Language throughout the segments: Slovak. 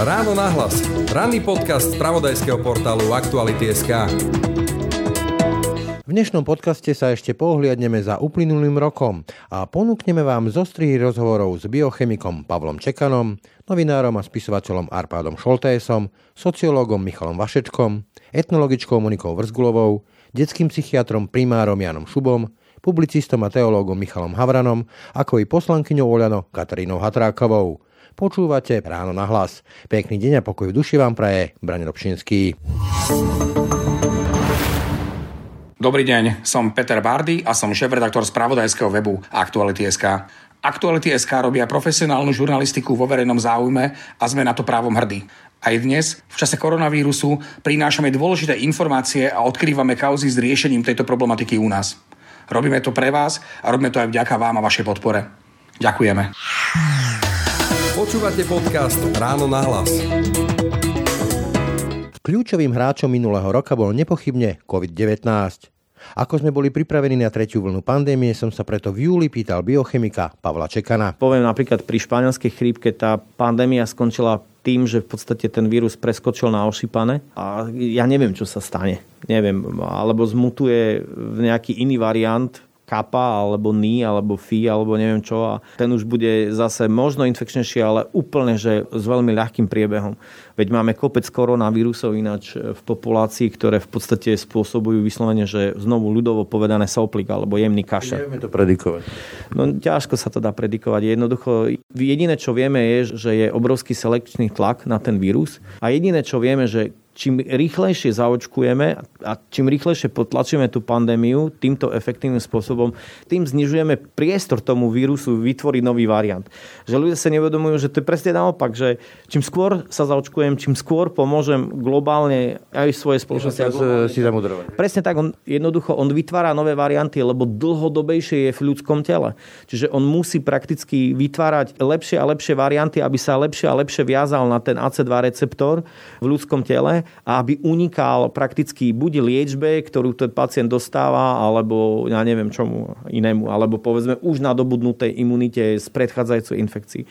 Ráno nahlas. Ranný podcast z pravodajského portálu Aktuality.sk. V dnešnom podcaste sa ešte pohliadneme za uplynulým rokom a ponúkneme vám zostrihy rozhovorov s biochemikom Pavlom Čekanom, novinárom a spisovateľom Arpádom Šoltésom, sociológom Michalom Vašečkom, etnologičkou Monikou Vrzgulovou, detským psychiatrom primárom Janom Šubom, publicistom a teológom Michalom Havranom, ako i poslankyňou Oľano Katarínou Hatrákovou. Počúvate Ráno na hlas. Pekný deň a pokoj v duši vám praje Brani Robšinský. Dobrý deň, som Peter Bardy a som šéf-redaktor spravodajského webu Aktuality.sk. Aktuality.sk robia profesionálnu žurnalistiku vo verejnom záujme a sme na to právom hrdí. Aj dnes, v čase koronavírusu, prinášame dôležité informácie a odkrývame kauzy s riešením tejto problematiky u nás. Robíme to pre vás a robíme to aj vďaka vám a vašej podpore. Ďakujeme. Počúvate podcast Ráno na hlas. Kľúčovým hráčom minulého roka bol nepochybne COVID-19. Ako sme boli pripravení na tretiu vlnu pandémie, som sa preto v júli pýtal biochemika Pavla Čekana. Poviem napríklad pri španielskej chrípke tá pandémia skončila tým, že v podstate ten vírus preskočil na ošípane a ja neviem, čo sa stane. Neviem, alebo zmutuje v nejaký iný variant, kappa, alebo ni, alebo fi, alebo neviem čo. A ten už bude zase možno infekčnejší, ale úplne, že s veľmi ľahkým priebehom. Veď máme kopec koronavírusov ináč v populácii, ktoré v podstate spôsobujú vyslovene, že znovu ľudovo povedané soplik alebo jemný kašel. Nevieme to predikovať. No ťažko sa to dá predikovať. Jednoducho, jediné, čo vieme, je, že je obrovský selekčný tlak na ten vírus a jediné, čo vieme, že čím rýchlejšie zaočkujeme a čím rýchlejšie potlačíme tú pandémiu týmto efektívnym spôsobom, tým znižujeme priestor tomu vírusu vytvoriť nový variant. Že ľudia sa nevedomujú, že to je presne naopak, že čím skôr sa zaočkujem, čím skôr pomôžem globálne aj svojej spoločnosti. si zamudrovať. Presne tak, on, jednoducho on vytvára nové varianty, lebo dlhodobejšie je v ľudskom tele. Čiže on musí prakticky vytvárať lepšie a lepšie varianty, aby sa lepšie a lepšie viazal na ten AC2 receptor v ľudskom tele a aby unikal prakticky buď liečbe, ktorú ten pacient dostáva, alebo ja neviem čomu inému, alebo povedzme už na dobudnutej imunite z predchádzajúcej infekcii.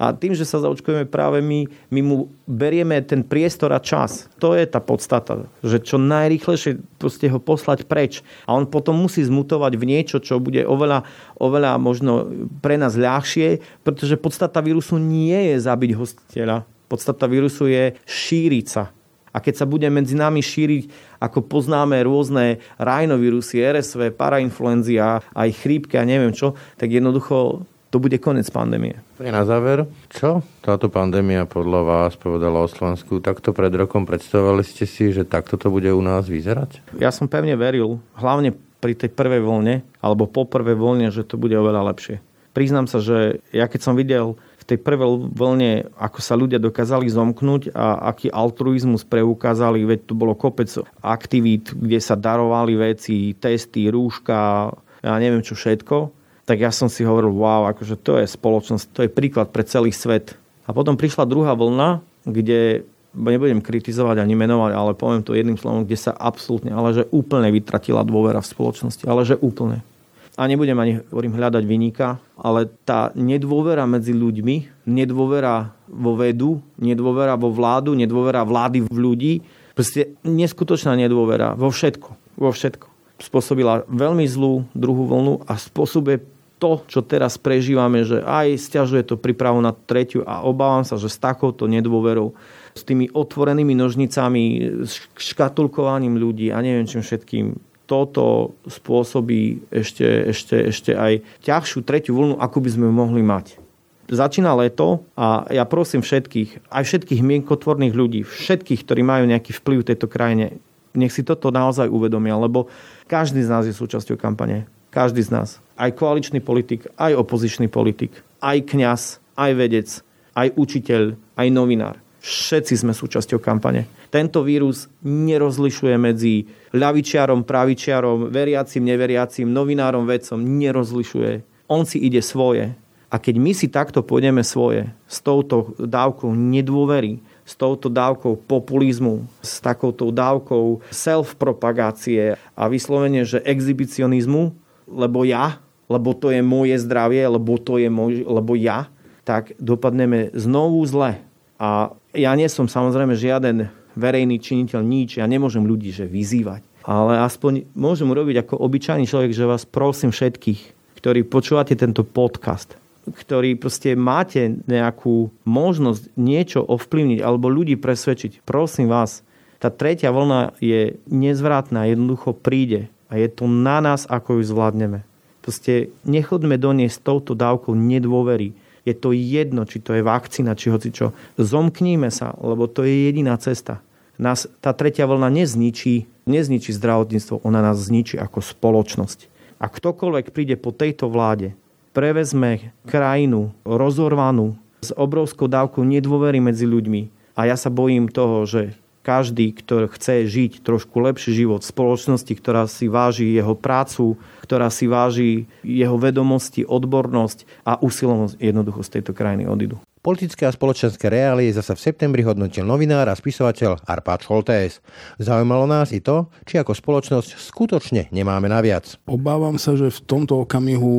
A tým, že sa zaočkujeme práve my, my mu berieme ten priestor a čas. To je tá podstata, že čo najrýchlejšie proste ho poslať preč. A on potom musí zmutovať v niečo, čo bude oveľa, oveľa možno pre nás ľahšie, pretože podstata vírusu nie je zabiť hostiteľa. Podstata vírusu je šíriť sa a keď sa bude medzi nami šíriť, ako poznáme rôzne rajnovírusy, RSV, parainfluenzia, aj chrípky a neviem čo, tak jednoducho to bude koniec pandémie. Na záver, čo táto pandémia podľa vás povedala o Slovensku? Takto pred rokom predstavovali ste si, že takto to bude u nás vyzerať? Ja som pevne veril, hlavne pri tej prvej vlne, alebo po prvej vlne, že to bude oveľa lepšie. Priznám sa, že ja keď som videl tej prvej vlne, ako sa ľudia dokázali zomknúť a aký altruizmus preukázali, veď tu bolo kopec aktivít, kde sa darovali veci, testy, rúška, ja neviem čo všetko, tak ja som si hovoril, wow, akože to je spoločnosť, to je príklad pre celý svet. A potom prišla druhá vlna, kde nebudem kritizovať ani menovať, ale poviem to jedným slovom, kde sa absolútne, ale že úplne vytratila dôvera v spoločnosti, ale že úplne a nebudem ani, hovorím, hľadať vynika, ale tá nedôvera medzi ľuďmi, nedôvera vo vedu, nedôvera vo vládu, nedôvera vlády v ľudí, proste neskutočná nedôvera vo všetko. Vo všetko. Spôsobila veľmi zlú druhú vlnu a spôsobuje to, čo teraz prežívame, že aj stiažuje to prípravu na tretiu a obávam sa, že s takouto nedôverou, s tými otvorenými nožnicami, s škatulkovaním ľudí a neviem čím všetkým, toto spôsobí ešte, ešte, ešte aj ťažšiu tretiu vlnu, ako by sme mohli mať. Začína leto a ja prosím všetkých, aj všetkých mienkotvorných ľudí, všetkých, ktorí majú nejaký vplyv v tejto krajine, nech si toto naozaj uvedomia, lebo každý z nás je súčasťou kampane. Každý z nás. Aj koaličný politik, aj opozičný politik, aj kňaz, aj vedec, aj učiteľ, aj novinár. Všetci sme súčasťou kampane. Tento vírus nerozlišuje medzi ľavičiarom, pravičiarom, veriacim, neveriacim, novinárom, vedcom. Nerozlišuje. On si ide svoje. A keď my si takto pôjdeme svoje, s touto dávkou nedôvery, s touto dávkou populizmu, s takouto dávkou self-propagácie a vyslovene, že exhibicionizmu, lebo ja, lebo to je moje zdravie, lebo to je môj, lebo ja, tak dopadneme znovu zle. A ja nie som samozrejme žiaden verejný činiteľ, nič. Ja nemôžem ľudí že vyzývať. Ale aspoň môžem urobiť ako obyčajný človek, že vás prosím všetkých, ktorí počúvate tento podcast, ktorí proste máte nejakú možnosť niečo ovplyvniť alebo ľudí presvedčiť. Prosím vás, tá tretia vlna je nezvratná, jednoducho príde a je to na nás, ako ju zvládneme. Proste nechodme do nej s touto dávkou nedôvery je to jedno, či to je vakcína, či hoci čo. Zomkníme sa, lebo to je jediná cesta. Nás tá tretia vlna nezničí, nezničí zdravotníctvo, ona nás zničí ako spoločnosť. A ktokoľvek príde po tejto vláde, prevezme krajinu rozorvanú s obrovskou dávkou nedôvery medzi ľuďmi. A ja sa bojím toho, že každý, kto chce žiť trošku lepší život v spoločnosti, ktorá si váži jeho prácu, ktorá si váži jeho vedomosti, odbornosť a usilovnosť jednoducho z tejto krajiny odídu. Politické a spoločenské reálie zasa v septembri hodnotil novinár a spisovateľ Arpád Šoltés. Zaujímalo nás i to, či ako spoločnosť skutočne nemáme naviac. Obávam sa, že v tomto okamihu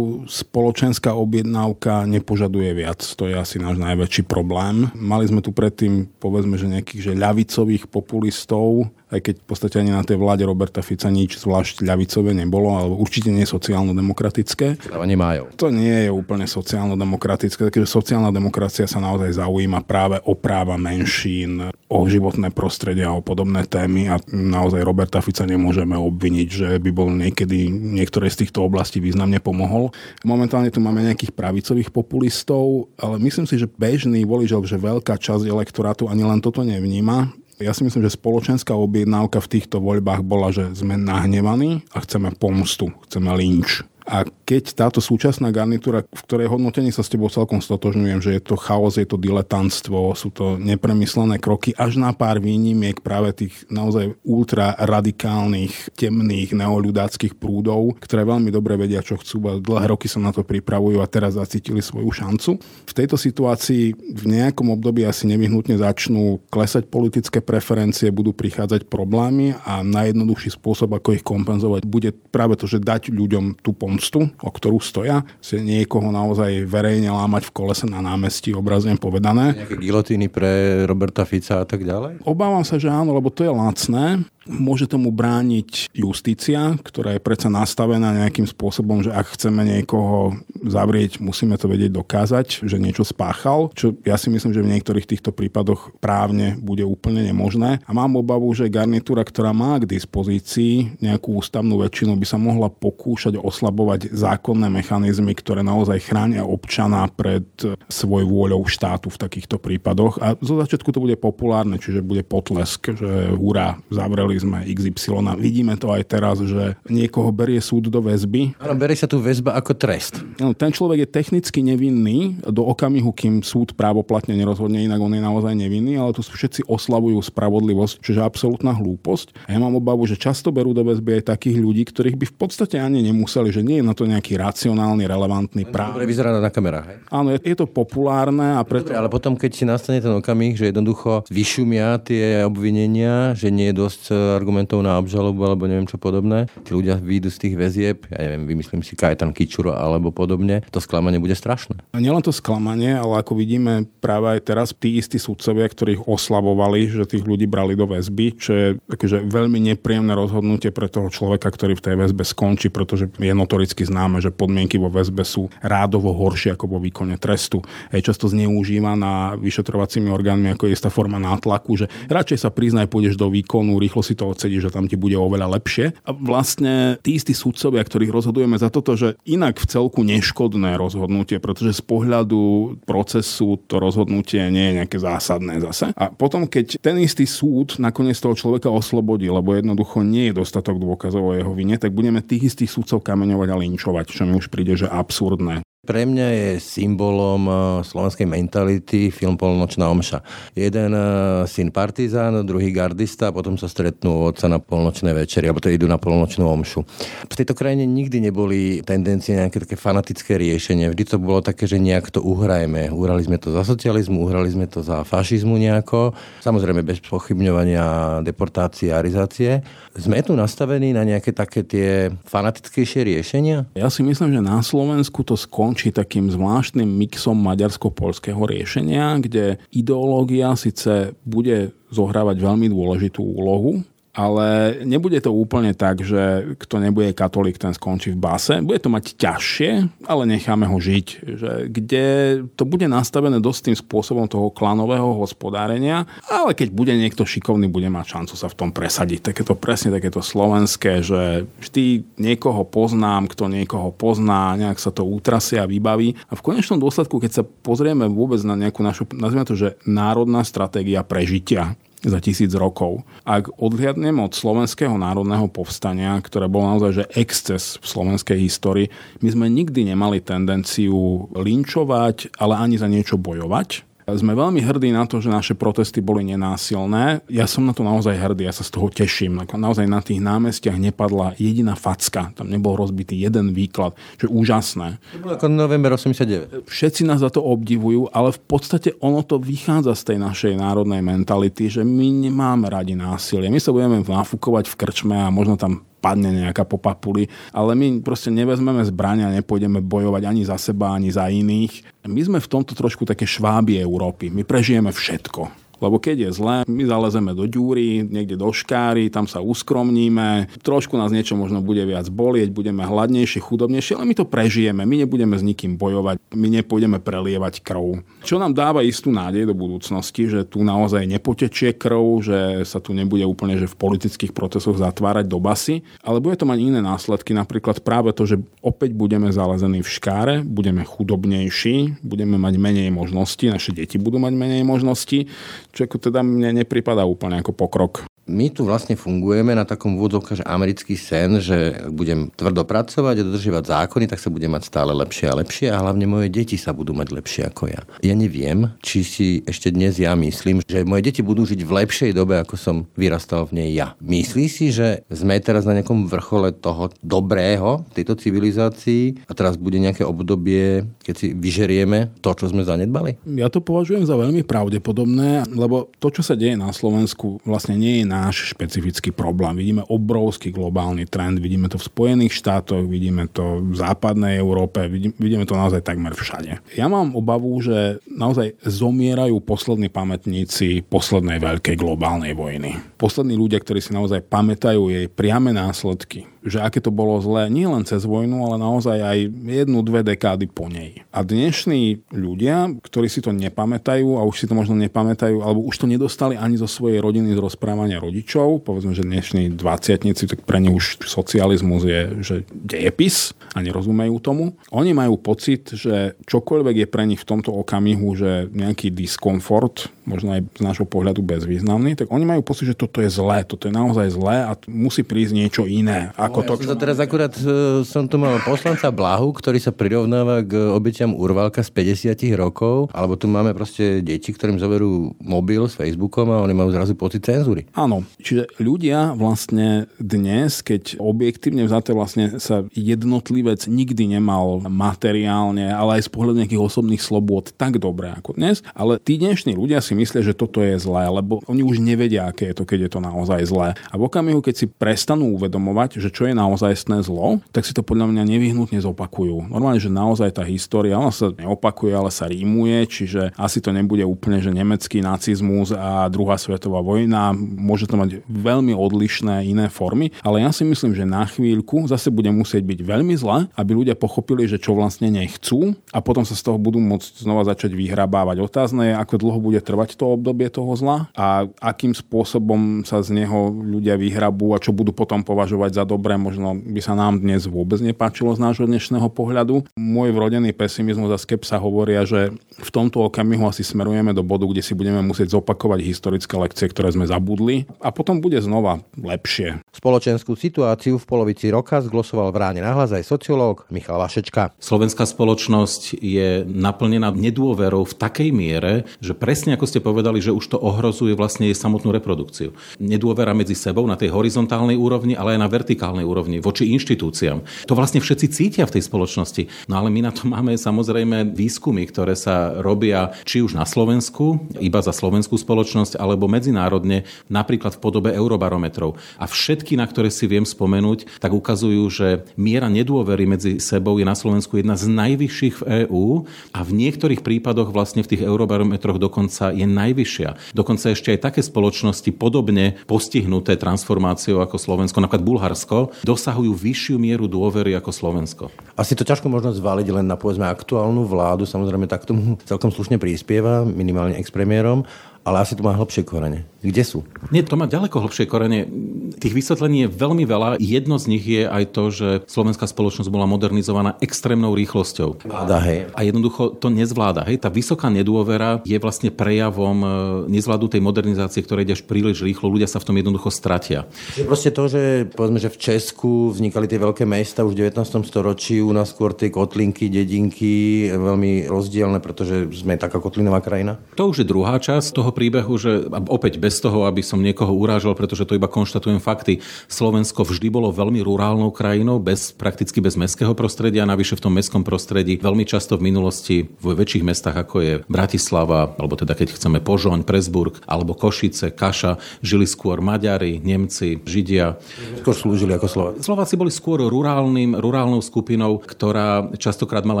spoločenská objednávka nepožaduje viac. To je asi náš najväčší problém. Mali sme tu predtým, povedzme, že nejakých že ľavicových populistov, aj keď v podstate ani na tej vláde Roberta Fica nič zvlášť ľavicové nebolo, alebo určite nie sociálno-demokratické. Ale nemajú. To nie je úplne sociálno-demokratické, takže sociálna demokracia sa naozaj zaujíma práve o práva menšín, o životné prostredie a o podobné témy a naozaj Roberta Fica nemôžeme obviniť, že by bol niekedy niektoré z týchto oblastí významne pomohol. Momentálne tu máme nejakých pravicových populistov, ale myslím si, že bežný volič, že veľká časť elektorátu ani len toto nevníma ja si myslím, že spoločenská objednávka v týchto voľbách bola, že sme nahnevaní a chceme pomstu, chceme lynč. A keď táto súčasná garnitúra, v ktorej hodnotení sa s tebou celkom stotožňujem, že je to chaos, je to diletantstvo, sú to nepremyslené kroky, až na pár výnimiek práve tých naozaj ultra radikálnych, temných, neoľudáckých prúdov, ktoré veľmi dobre vedia, čo chcú a dlhé roky sa na to pripravujú a teraz zacítili svoju šancu. V tejto situácii v nejakom období asi nevyhnutne začnú klesať politické preferencie, budú prichádzať problémy a najjednoduchší spôsob, ako ich kompenzovať, bude práve to, že dať ľuďom tú pomoc pomstu, o ktorú stoja, si niekoho naozaj verejne lámať v kolese na námestí, obrazne povedané. Nejaké gilotíny pre Roberta Fica a tak ďalej? Obávam sa, že áno, lebo to je lacné. Môže tomu brániť justícia, ktorá je predsa nastavená nejakým spôsobom, že ak chceme niekoho zavrieť, musíme to vedieť dokázať, že niečo spáchal, čo ja si myslím, že v niektorých týchto prípadoch právne bude úplne nemožné. A mám obavu, že garnitúra, ktorá má k dispozícii nejakú ústavnú väčšinu, by sa mohla pokúšať oslabovať zákonné mechanizmy, ktoré naozaj chránia občana pred svoj vôľou štátu v takýchto prípadoch. A zo začiatku to bude populárne, čiže bude potlesk, že hurá, zavreli Mali sme XY a vidíme to aj teraz, že niekoho berie súd do väzby. Áno, berie sa tu väzba ako trest. No, ten človek je technicky nevinný do okamihu, kým súd právoplatne nerozhodne, inak on je naozaj nevinný, ale tu všetci oslavujú spravodlivosť, čiže absolútna hlúposť. A ja mám obavu, že často berú do väzby aj takých ľudí, ktorých by v podstate ani nemuseli, že nie je na to nejaký racionálny, relevantný práv. Dobre vyzerá na kamerách. Hej? Áno, je, je to populárne a preto... Dobre, ale potom, keď si nastane ten okamih, že jednoducho vyšumia tie obvinenia, že nie je dosť argumentov na obžalobu alebo neviem čo podobné. Tí ľudia výjdu z tých väzieb, ja neviem, vymyslím si Kajetan Kičuro alebo podobne, to sklamanie bude strašné. A nielen to sklamanie, ale ako vidíme práve aj teraz tí istí sudcovia, ktorých oslavovali, že tých ľudí brali do väzby, čo je akože veľmi nepríjemné rozhodnutie pre toho človeka, ktorý v tej väzbe skončí, pretože je notoricky známe, že podmienky vo väzbe sú rádovo horšie ako vo výkone trestu. Je často zneužíva na vyšetrovacími orgánmi ako istá forma nátlaku, že radšej sa priznaj, pôjdeš do výkonu, rýchlo si to odsedíš, že tam ti bude oveľa lepšie. A vlastne tí istí sudcovia, ktorých rozhodujeme za toto, že inak v celku neškodné rozhodnutie, pretože z pohľadu procesu to rozhodnutie nie je nejaké zásadné zase. A potom, keď ten istý súd nakoniec toho človeka oslobodí, lebo jednoducho nie je dostatok dôkazov o jeho vine, tak budeme tých istých súdcov kameňovať a linčovať, čo mi už príde, že absurdné. Pre mňa je symbolom eh, slovenskej mentality film Polnočná omša. Jeden eh, syn partizán, druhý gardista, potom sa stretnú otca na polnočné večery, alebo to idú na polnočnú omšu. V tejto krajine nikdy neboli tendencie nejaké také fanatické riešenie. Vždy to bolo také, že nejak to uhrajeme. Uhrali sme to za socializmu, uhrali sme to za fašizmu nejako. Samozrejme bez pochybňovania deportácie a arizácie. Sme tu nastavení na nejaké také tie fanatickejšie riešenia? Ja si myslím, že na Slovensku to skon skončí takým zvláštnym mixom maďarsko-polského riešenia, kde ideológia síce bude zohrávať veľmi dôležitú úlohu, ale nebude to úplne tak, že kto nebude katolík, ten skončí v base. Bude to mať ťažšie, ale necháme ho žiť. Že kde to bude nastavené dosť tým spôsobom toho klanového hospodárenia, ale keď bude niekto šikovný, bude mať šancu sa v tom presadiť. Takéto presne takéto slovenské, že vždy niekoho poznám, kto niekoho pozná, nejak sa to utrasie a vybaví. A v konečnom dôsledku, keď sa pozrieme vôbec na nejakú našu, nazvime to, že národná stratégia prežitia, za tisíc rokov. Ak odhliadnem od slovenského národného povstania, ktoré bolo naozaj že exces v slovenskej histórii, my sme nikdy nemali tendenciu linčovať, ale ani za niečo bojovať sme veľmi hrdí na to, že naše protesty boli nenásilné. Ja som na to naozaj hrdý, ja sa z toho teším. Naozaj na tých námestiach nepadla jediná facka. Tam nebol rozbitý jeden výklad. Čo je úžasné. To bolo ako november 89. Všetci nás za to obdivujú, ale v podstate ono to vychádza z tej našej národnej mentality, že my nemáme radi násilie. My sa budeme nafúkovať v krčme a možno tam padne nejaká po papuli, ale my proste nevezmeme zbrania nepôjdeme bojovať ani za seba, ani za iných. My sme v tomto trošku také šváby Európy. My prežijeme všetko. Lebo keď je zlé, my zalezeme do ďúry, niekde do škáry, tam sa uskromníme, trošku nás niečo možno bude viac bolieť, budeme hladnejšie, chudobnejšie, ale my to prežijeme, my nebudeme s nikým bojovať, my nepôjdeme prelievať krv. Čo nám dáva istú nádej do budúcnosti, že tu naozaj nepotečie krv, že sa tu nebude úplne že v politických procesoch zatvárať do basy, ale bude to mať iné následky, napríklad práve to, že opäť budeme zalezení v škáre, budeme chudobnejší, budeme mať menej možností, naše deti budú mať menej možností, čo teda mne nepripadá úplne ako pokrok my tu vlastne fungujeme na takom vôdzovka, že americký sen, že budem tvrdo pracovať a dodržiavať zákony, tak sa budem mať stále lepšie a lepšie a hlavne moje deti sa budú mať lepšie ako ja. Ja neviem, či si ešte dnes ja myslím, že moje deti budú žiť v lepšej dobe, ako som vyrastal v nej ja. Myslí si, že sme teraz na nejakom vrchole toho dobrého, tejto civilizácii a teraz bude nejaké obdobie, keď si vyžerieme to, čo sme zanedbali? Ja to považujem za veľmi pravdepodobné, lebo to, čo sa deje na Slovensku, vlastne nie je náš špecifický problém. Vidíme obrovský globálny trend, vidíme to v Spojených štátoch, vidíme to v západnej Európe, vidíme to naozaj takmer všade. Ja mám obavu, že naozaj zomierajú poslední pamätníci poslednej veľkej globálnej vojny. Poslední ľudia, ktorí si naozaj pamätajú jej priame následky, že aké to bolo zlé nie len cez vojnu, ale naozaj aj jednu, dve dekády po nej. A dnešní ľudia, ktorí si to nepamätajú a už si to možno nepamätajú, alebo už to nedostali ani zo svojej rodiny z rozprávania rodičov, povedzme, že dnešní dvaciatnici, tak pre ne už socializmus je že dejepis a nerozumejú tomu. Oni majú pocit, že čokoľvek je pre nich v tomto okamihu, že nejaký diskomfort, možno aj z nášho pohľadu bezvýznamný, tak oni majú pocit, že toto je zlé, toto je naozaj zlé a musí prísť niečo iné. Ako no, to, ja teraz akurát uh, som tu mal poslanca Blahu, ktorý sa prirovnáva k obetiam Urvalka z 50 rokov, alebo tu máme proste deti, ktorým zoberú mobil s Facebookom a oni majú zrazu pocit cenzúry. Áno, čiže ľudia vlastne dnes, keď objektívne vzaté vlastne sa jednotlivec nikdy nemal materiálne, ale aj z pohľadu nejakých osobných slobôd tak dobre ako dnes, ale tí dnešní ľudia si myslia, že toto je zlé, lebo oni už nevedia, aké je to, keď je to naozaj zlé. A v okamihu, keď si prestanú uvedomovať, že čo je naozajstné zlo, tak si to podľa mňa nevyhnutne zopakujú. Normálne, že naozaj tá história, ona sa neopakuje, ale sa rímuje, čiže asi to nebude úplne, že nemecký nacizmus a druhá svetová vojna, môže to mať veľmi odlišné iné formy, ale ja si myslím, že na chvíľku zase bude musieť byť veľmi zle, aby ľudia pochopili, že čo vlastne nechcú a potom sa z toho budú môcť znova začať vyhrabávať. Otázne je, ako dlho bude trvať to obdobie toho zla a akým spôsobom sa z neho ľudia vyhrabú a čo budú potom považovať za dobré, možno by sa nám dnes vôbec nepáčilo z nášho dnešného pohľadu. Môj vrodený pesimizmus a skepsa hovoria, že v tomto okamihu asi smerujeme do bodu, kde si budeme musieť zopakovať historické lekcie, ktoré sme zabudli a potom bude znova lepšie. Spoločenskú situáciu v polovici roka zglosoval v ráne nahlas aj sociológ Michal Vašečka. Slovenská spoločnosť je naplnená nedôverou v takej miere, že presne ako ste ste povedali, že už to ohrozuje vlastne jej samotnú reprodukciu. Nedôvera medzi sebou na tej horizontálnej úrovni, ale aj na vertikálnej úrovni voči inštitúciám. To vlastne všetci cítia v tej spoločnosti. No ale my na to máme samozrejme výskumy, ktoré sa robia či už na Slovensku, iba za slovenskú spoločnosť, alebo medzinárodne, napríklad v podobe eurobarometrov. A všetky, na ktoré si viem spomenúť, tak ukazujú, že miera nedôvery medzi sebou je na Slovensku jedna z najvyšších v EÚ a v niektorých prípadoch vlastne v tých eurobarometroch dokonca je najvyššia. Dokonca ešte aj také spoločnosti podobne postihnuté transformáciou ako Slovensko, napríklad Bulharsko, dosahujú vyššiu mieru dôvery ako Slovensko. Asi to ťažko možno zvaliť len na povedzme aktuálnu vládu, samozrejme tak tomu celkom slušne prispieva, minimálne ex-premiérom, ale asi to má hlbšie korene. Kde sú? Nie, to má ďaleko hlbšie korene. Tých vysvetlení je veľmi veľa. Jedno z nich je aj to, že slovenská spoločnosť bola modernizovaná extrémnou rýchlosťou. Vláda, hej. A jednoducho to nezvláda. Hej. Tá vysoká nedôvera je vlastne prejavom e, nezvládnutej modernizácie, ktorá ide až príliš rýchlo. Ľudia sa v tom jednoducho stratia. Je proste to, že povedzme, že v Česku vznikali tie veľké mesta už v 19. storočí, u nás skôr tie kotlinky, dedinky, veľmi rozdielne, pretože sme taká kotlinová krajina. To už je druhá časť toho príbehu, že opäť bez toho, aby som niekoho urážal, pretože to iba konštatujem fakty, Slovensko vždy bolo veľmi rurálnou krajinou, bez, prakticky bez mestského prostredia, navyše v tom mestskom prostredí veľmi často v minulosti v väčších mestách, ako je Bratislava, alebo teda keď chceme Požoň, Presburg, alebo Košice, Kaša, žili skôr Maďari, Nemci, Židia. Skôr slúžili ako Slováci. Slováci boli skôr rurálnym, rurálnou skupinou, ktorá častokrát mala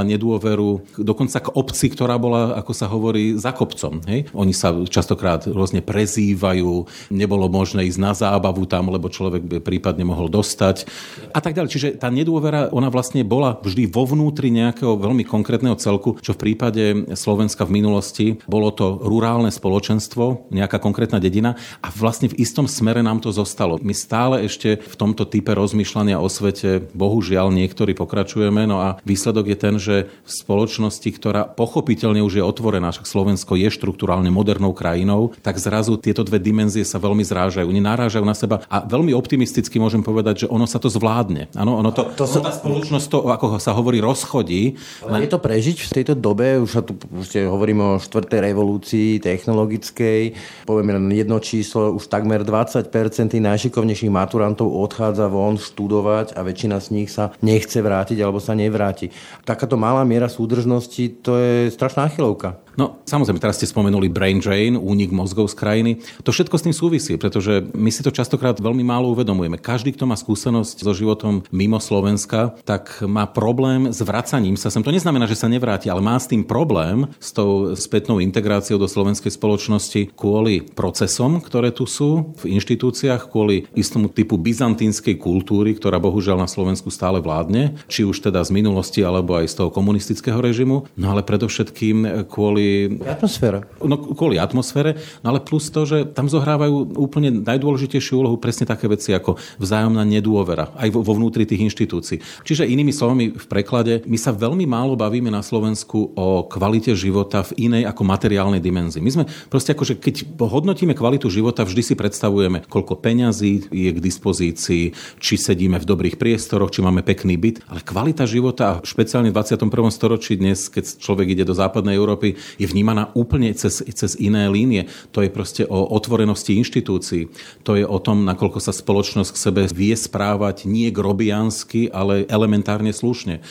nedôveru dokonca k obci, ktorá bola, ako sa hovorí, za kopcom. Hej? Oni sa často častokrát rôzne prezývajú, nebolo možné ísť na zábavu tam, lebo človek by prípadne mohol dostať a tak ďalej. Čiže tá nedôvera, ona vlastne bola vždy vo vnútri nejakého veľmi konkrétneho celku, čo v prípade Slovenska v minulosti bolo to rurálne spoločenstvo, nejaká konkrétna dedina a vlastne v istom smere nám to zostalo. My stále ešte v tomto type rozmýšľania o svete, bohužiaľ niektorí pokračujeme, no a výsledok je ten, že v spoločnosti, ktorá pochopiteľne už je otvorená, však Slovensko je štruktúrálne modernou krajinou, krajinou, tak zrazu tieto dve dimenzie sa veľmi zrážajú. Oni narážajú na seba a veľmi optimisticky môžem povedať, že ono sa to zvládne. Áno, ono to, to sa... tá spoločnosť to, ako sa hovorí, rozchodí. Ale je to prežiť v tejto dobe, už sa tu už hovoríme o štvrtej revolúcii technologickej, povieme len jedno číslo, už takmer 20% najšikovnejších maturantov odchádza von študovať a väčšina z nich sa nechce vrátiť alebo sa nevráti. Takáto malá miera súdržnosti, to je strašná chylovka. No, samozrejme, teraz ste spomenuli brain drain, únik mozgov z krajiny. To všetko s tým súvisí, pretože my si to častokrát veľmi málo uvedomujeme. Každý, kto má skúsenosť so životom mimo Slovenska, tak má problém s vracaním sa sem. To neznamená, že sa nevráti, ale má s tým problém, s tou spätnou integráciou do slovenskej spoločnosti kvôli procesom, ktoré tu sú v inštitúciách, kvôli istomu typu byzantínskej kultúry, ktorá bohužiaľ na Slovensku stále vládne, či už teda z minulosti, alebo aj z toho komunistického režimu, no ale predovšetkým kvôli kvôli... Atmosfére. No, kvôli atmosfére, no ale plus to, že tam zohrávajú úplne najdôležitejšiu úlohu presne také veci ako vzájomná nedôvera aj vo, vnútri tých inštitúcií. Čiže inými slovami v preklade, my sa veľmi málo bavíme na Slovensku o kvalite života v inej ako materiálnej dimenzii. My sme proste ako, že keď hodnotíme kvalitu života, vždy si predstavujeme, koľko peňazí je k dispozícii, či sedíme v dobrých priestoroch, či máme pekný byt, ale kvalita života, špeciálne v 21. storočí dnes, keď človek ide do západnej Európy, je vnímaná úplne cez, cez iné línie. To je proste o otvorenosti inštitúcií. To je o tom, nakoľko sa spoločnosť k sebe vie správať nie grobiansky, ale elementárne slušne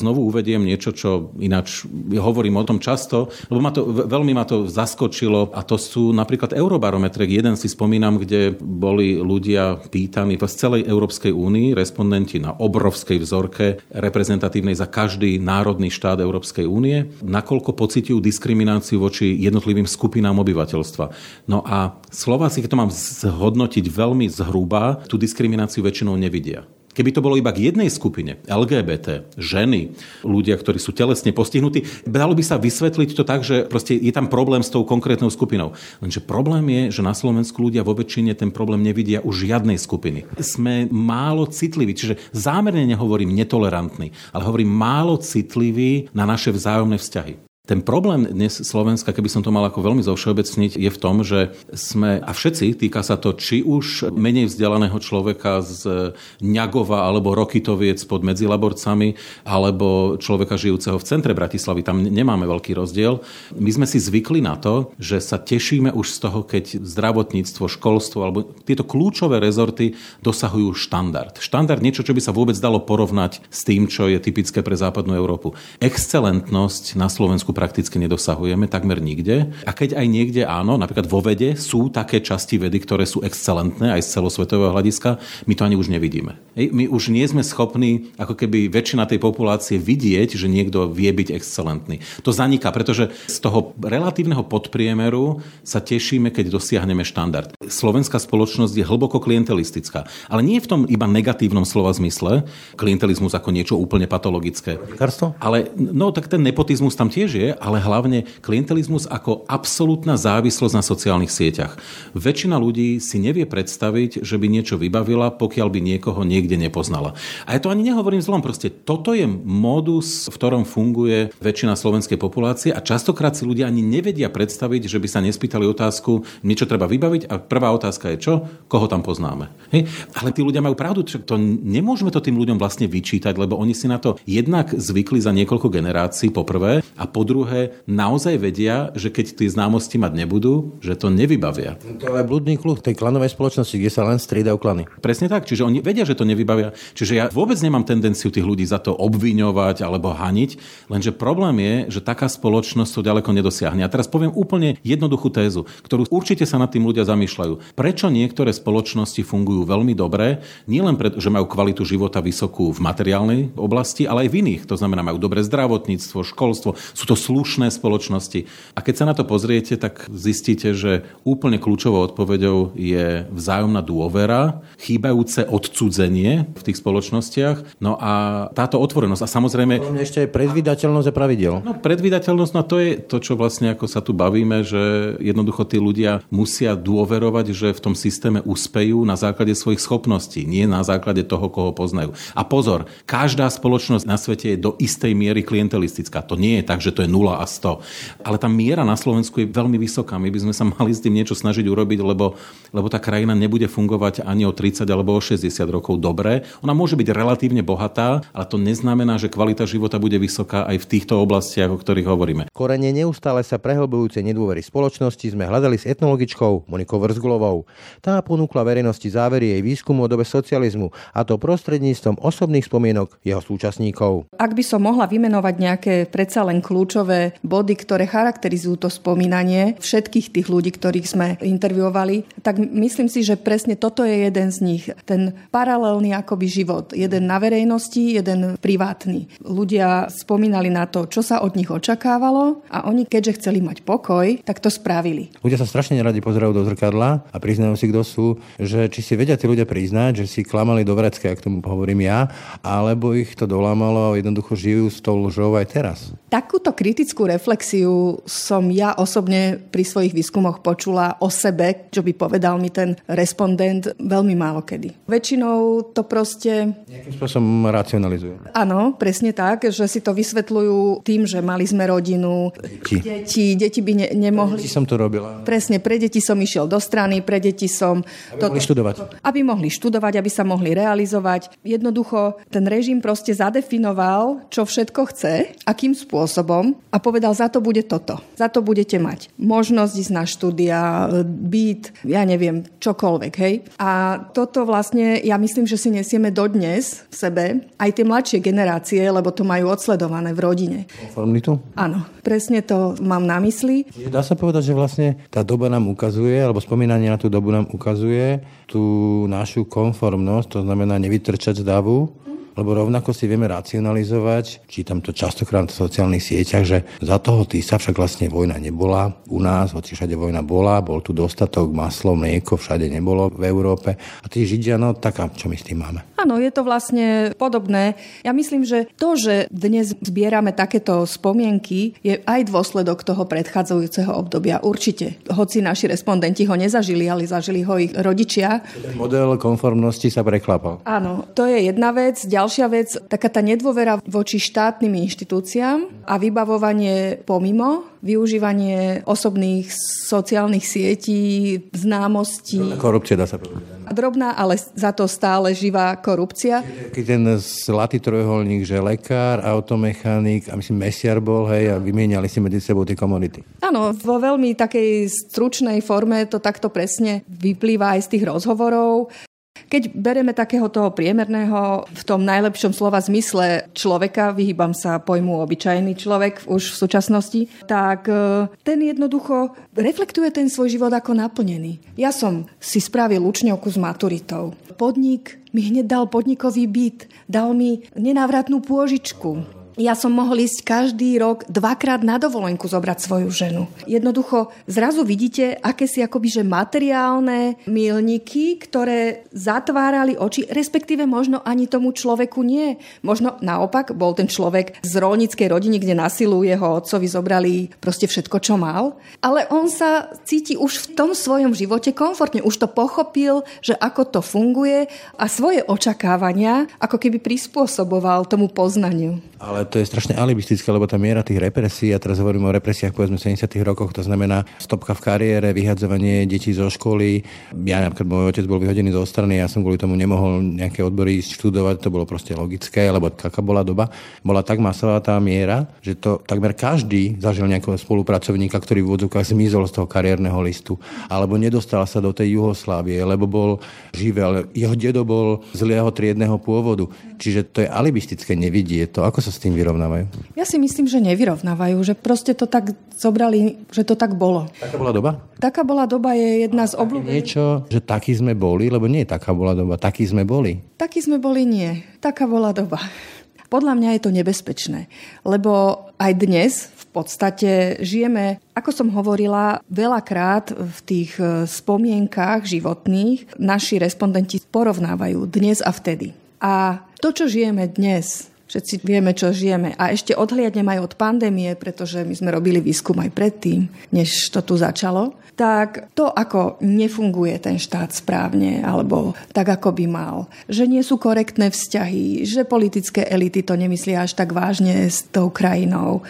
znovu uvediem niečo, čo ináč hovorím o tom často, lebo ma to, veľmi ma to zaskočilo a to sú napríklad eurobarometre. Jeden si spomínam, kde boli ľudia pýtaní z celej Európskej únii, respondenti na obrovskej vzorke reprezentatívnej za každý národný štát Európskej únie, nakoľko pociťujú diskrimináciu voči jednotlivým skupinám obyvateľstva. No a Slováci, keď to mám zhodnotiť veľmi zhruba, tú diskrimináciu väčšinou nevidia. Keby to bolo iba k jednej skupine, LGBT, ženy, ľudia, ktorí sú telesne postihnutí, dalo by sa vysvetliť to tak, že proste je tam problém s tou konkrétnou skupinou. Lenže problém je, že na Slovensku ľudia vo väčšine ten problém nevidia už žiadnej skupiny. Sme málo citliví, čiže zámerne nehovorím netolerantní, ale hovorím málo citliví na naše vzájomné vzťahy. Ten problém dnes Slovenska, keby som to mal ako veľmi zovšeobecniť, je v tom, že sme, a všetci, týka sa to či už menej vzdelaného človeka z Ňagova alebo Rokitoviec pod Medzilaborcami, alebo človeka žijúceho v centre Bratislavy, tam nemáme veľký rozdiel. My sme si zvykli na to, že sa tešíme už z toho, keď zdravotníctvo, školstvo alebo tieto kľúčové rezorty dosahujú štandard. Štandard niečo, čo by sa vôbec dalo porovnať s tým, čo je typické pre západnú Európu. Excelentnosť na Slovensku prakticky nedosahujeme takmer nikde. A keď aj niekde áno, napríklad vo vede sú také časti vedy, ktoré sú excelentné aj z celosvetového hľadiska, my to ani už nevidíme. My už nie sme schopní, ako keby väčšina tej populácie vidieť, že niekto vie byť excelentný. To zaniká, pretože z toho relatívneho podpriemeru sa tešíme, keď dosiahneme štandard. Slovenská spoločnosť je hlboko klientelistická. Ale nie v tom iba negatívnom slova zmysle, klientelizmus ako niečo úplne patologické. Ale no tak ten nepotizmus tam tiež je, ale hlavne klientelizmus ako absolútna závislosť na sociálnych sieťach. Väčšina ľudí si nevie predstaviť, že by niečo vybavila, pokiaľ by niekoho niekde nepoznala. A ja to ani nehovorím zlom, proste toto je modus, v ktorom funguje väčšina slovenskej populácie a častokrát si ľudia ani nevedia predstaviť, že by sa nespýtali otázku, niečo treba vybaviť a prvá otázka je čo? Koho tam poznáme? Hej? Ale tí ľudia majú pravdu, to nemôžeme to tým ľuďom vlastne vyčítať, lebo oni si na to jednak zvykli za niekoľko generácií poprvé a po druhé naozaj vedia, že keď tie známosti mať nebudú, že to nevybavia. To je blúdny kľúč tej klanovej spoločnosti, kde sa len striedajú klany. Presne tak, čiže oni vedia, že to nevybavia. Čiže ja vôbec nemám tendenciu tých ľudí za to obviňovať alebo haniť, lenže problém je, že taká spoločnosť to ďaleko nedosiahne. A teraz poviem úplne jednoduchú tézu, ktorú určite sa nad tým ľudia zamýšľajú. Prečo niektoré spoločnosti fungujú veľmi dobre, nielen preto, že majú kvalitu života vysokú v materiálnej oblasti, ale aj v iných. To znamená, majú dobré zdravotníctvo, školstvo, sú to slušné spoločnosti. A keď sa na to pozriete, tak zistíte, že úplne kľúčovou odpoveďou je vzájomná dôvera, chýbajúce odcudzenie v tých spoločnostiach. No a táto otvorenosť. A samozrejme... Ešte aj predvydateľnosť a pravidel. No predvydateľnosť, no to je to, čo vlastne ako sa tu bavíme, že jednoducho tí ľudia musia dôverovať, že v tom systéme uspejú na základe svojich schopností, nie na základe toho, koho poznajú. A pozor, každá spoločnosť na svete je do istej miery klientelistická. To nie je tak, že to je 0 a 100. Ale tá miera na Slovensku je veľmi vysoká. My by sme sa mali s tým niečo snažiť urobiť, lebo, lebo tá krajina nebude fungovať ani o 30 alebo o 60 rokov dobre. Ona môže byť relatívne bohatá, ale to neznamená, že kvalita života bude vysoká aj v týchto oblastiach, o ktorých hovoríme. Korene neustále sa prehlbujúce nedôvery spoločnosti sme hľadali s etnologičkou Monikou Vrzgulovou. Tá ponúkla verejnosti závery jej výskumu o dobe socializmu a to prostredníctvom osobných spomienok jeho súčasníkov. Ak by som mohla vymenovať nejaké predsa len kľúčové body, ktoré charakterizujú to spomínanie všetkých tých ľudí, ktorých sme interviovali, tak myslím si, že presne toto je jeden z nich. Ten paralelný akoby život. Jeden na verejnosti, jeden privátny. Ľudia spomínali na to, čo sa od nich očakávalo a oni, keďže chceli mať pokoj, tak to spravili. Ľudia sa strašne neradi pozerajú do zrkadla a priznajú si, kto sú, že či si vedia tí ľudia priznať, že si klamali do vrecka, ak tomu hovorím ja, alebo ich to dolámalo a jednoducho žijú s tou lžou aj teraz. Takúto kritickú reflexiu som ja osobne pri svojich výskumoch počula o sebe, čo by povedal mi ten respondent veľmi málo kedy. Väčšinou to proste... Nejakým spôsobom racionalizuje. Áno, presne tak, že si to vysvetľujú tým, že mali sme rodinu, deti, deti, deti by ne, nemohli... Deti som to robila. Presne, pre deti som išiel do strany, pre deti som... Aby to, mohli študovať. Aby mohli študovať, aby sa mohli realizovať. Jednoducho, ten režim proste zadefinoval, čo všetko chce, akým spôsobom a povedal, za to bude toto. Za to budete mať možnosť ísť na štúdia, byt, ja neviem, čokoľvek, hej. A toto vlastne, ja myslím, že si nesieme dodnes v sebe aj tie mladšie generácie, lebo to majú odsledované v rodine. Konformitu? Áno, presne to mám na mysli. Dá sa povedať, že vlastne tá doba nám ukazuje, alebo spomínanie na tú dobu nám ukazuje tú našu konformnosť, to znamená nevytrčať z davu, lebo rovnako si vieme racionalizovať, čítam to častokrát na sociálnych sieťach, že za toho sa však vlastne vojna nebola. U nás, hoci všade vojna bola, bol tu dostatok maslo, mlieko, všade nebolo v Európe. A tí Židia, no tak a čo my s tým máme? Áno, je to vlastne podobné. Ja myslím, že to, že dnes zbierame takéto spomienky, je aj dôsledok toho predchádzajúceho obdobia. Určite. Hoci naši respondenti ho nezažili, ale zažili ho ich rodičia. Model konformnosti sa preklapal. Áno, to je jedna vec. Ďalšia vec, taká tá nedôvera voči štátnym inštitúciám a vybavovanie pomimo, využívanie osobných sociálnych sietí, známostí. Korupcia dá sa povedať. Drobná, ale za to stále živá korupcia. Keď ten zlatý trojuholník, že lekár, automechanik a myslím mesiar bol, hej, a vymieniali si medzi sebou tie komodity. Áno, vo veľmi takej stručnej forme to takto presne vyplýva aj z tých rozhovorov. Keď bereme takého toho priemerného, v tom najlepšom slova zmysle človeka, vyhýbam sa pojmu obyčajný človek už v súčasnosti, tak e, ten jednoducho reflektuje ten svoj život ako naplnený. Ja som si spravil učňovku s maturitou. Podnik mi hneď dal podnikový byt, dal mi nenávratnú pôžičku, ja som mohol ísť každý rok dvakrát na dovolenku zobrať svoju ženu. Jednoducho zrazu vidíte, aké si akoby že materiálne milníky, ktoré zatvárali oči, respektíve možno ani tomu človeku nie. Možno naopak bol ten človek z rolníckej rodiny, kde na silu jeho otcovi zobrali proste všetko, čo mal. Ale on sa cíti už v tom svojom živote komfortne. Už to pochopil, že ako to funguje a svoje očakávania ako keby prispôsoboval tomu poznaniu. Ale to je strašne alibistické, lebo tá miera tých represí, a teraz hovorím o represiách povedzme v 70. rokoch, to znamená stopka v kariére, vyhadzovanie detí zo školy. Ja napríklad môj otec bol vyhodený zo strany, ja som kvôli tomu nemohol nejaké odbory študovať, to bolo proste logické, lebo taká bola doba. Bola tak masová tá miera, že to takmer každý zažil nejakého spolupracovníka, ktorý v úvodzovkách zmizol z toho kariérneho listu, alebo nedostal sa do tej Juhoslávie, lebo bol živel. Jeho dedo bol zlého triedného pôvodu. Čiže to je alibistické, nevidie to. Ako sa s tým vyrovnávajú? Ja si myslím, že nevyrovnávajú, že proste to tak zobrali, že to tak bolo. Taká bola doba? Taká bola doba je jedna z obľúbených. Niečo, že takí sme boli, lebo nie taká bola doba, takí sme boli. Takí sme boli nie. Taká bola doba. Podľa mňa je to nebezpečné, lebo aj dnes v podstate žijeme, ako som hovorila, veľakrát v tých e, spomienkách životných naši respondenti porovnávajú dnes a vtedy. A to, čo žijeme dnes, Všetci vieme, čo žijeme. A ešte odhliadnem aj od pandémie, pretože my sme robili výskum aj predtým, než to tu začalo. Tak to, ako nefunguje ten štát správne, alebo tak, ako by mal, že nie sú korektné vzťahy, že politické elity to nemyslia až tak vážne s tou krajinou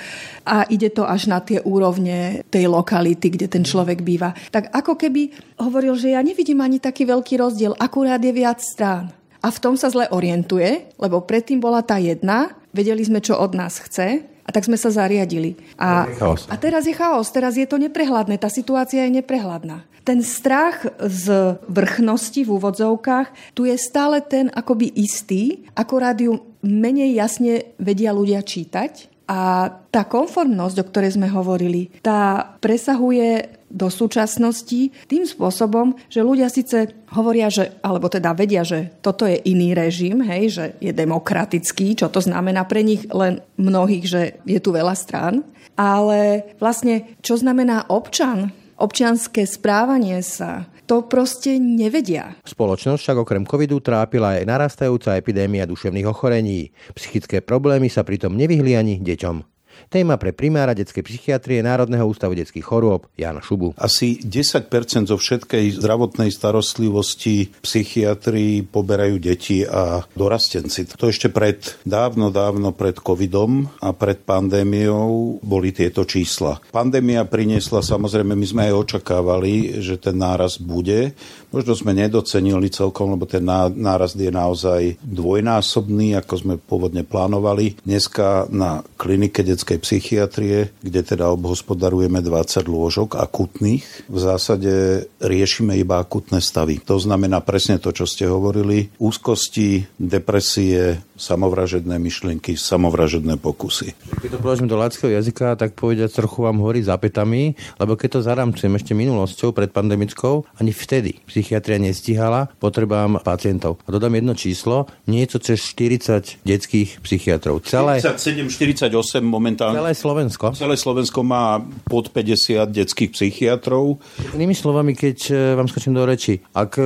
a ide to až na tie úrovne tej lokality, kde ten človek býva. Tak ako keby hovoril, že ja nevidím ani taký veľký rozdiel, akurát je viac strán a v tom sa zle orientuje, lebo predtým bola tá jedna, vedeli sme, čo od nás chce a tak sme sa zariadili. A, a teraz je chaos, teraz je to neprehľadné, tá situácia je neprehľadná. Ten strach z vrchnosti v úvodzovkách, tu je stále ten akoby istý, akorát ju menej jasne vedia ľudia čítať a tá konformnosť, o ktorej sme hovorili, tá presahuje do súčasnosti tým spôsobom, že ľudia síce hovoria, že, alebo teda vedia, že toto je iný režim, hej, že je demokratický, čo to znamená pre nich len mnohých, že je tu veľa strán, ale vlastne čo znamená občan, občianské správanie sa, to proste nevedia. Spoločnosť však okrem covidu trápila aj narastajúca epidémia duševných ochorení. Psychické problémy sa pritom nevyhli ani deťom. Téma pre primára detskej psychiatrie Národného ústavu detských chorôb Jana Šubu. Asi 10% zo všetkej zdravotnej starostlivosti psychiatrii poberajú deti a dorastenci. To ešte pred, dávno, dávno pred covidom a pred pandémiou boli tieto čísla. Pandémia priniesla, samozrejme, my sme aj očakávali, že ten náraz bude. Možno sme nedocenili celkom, lebo ten nárast je naozaj dvojnásobný, ako sme pôvodne plánovali. Dneska na klinike detskej psychiatrie, kde teda obhospodarujeme 20 lôžok akutných, v zásade riešime iba akutné stavy. To znamená presne to, čo ste hovorili. Úzkosti, depresie, samovražedné myšlienky, samovražedné pokusy. Keď to položím do ľadského jazyka, tak povedať trochu vám horí za petami, lebo keď to zaramčujem ešte minulosťou pred pandemickou, ani vtedy psychiatria nestihala potrebám pacientov. A dodám jedno číslo, niečo cez 40 detských psychiatrov. Celé, 47, 48 momentálne. Celé Slovensko? Celé Slovensko má pod 50 detských psychiatrov. Inými slovami, keď e, vám skočím do reči, ak e,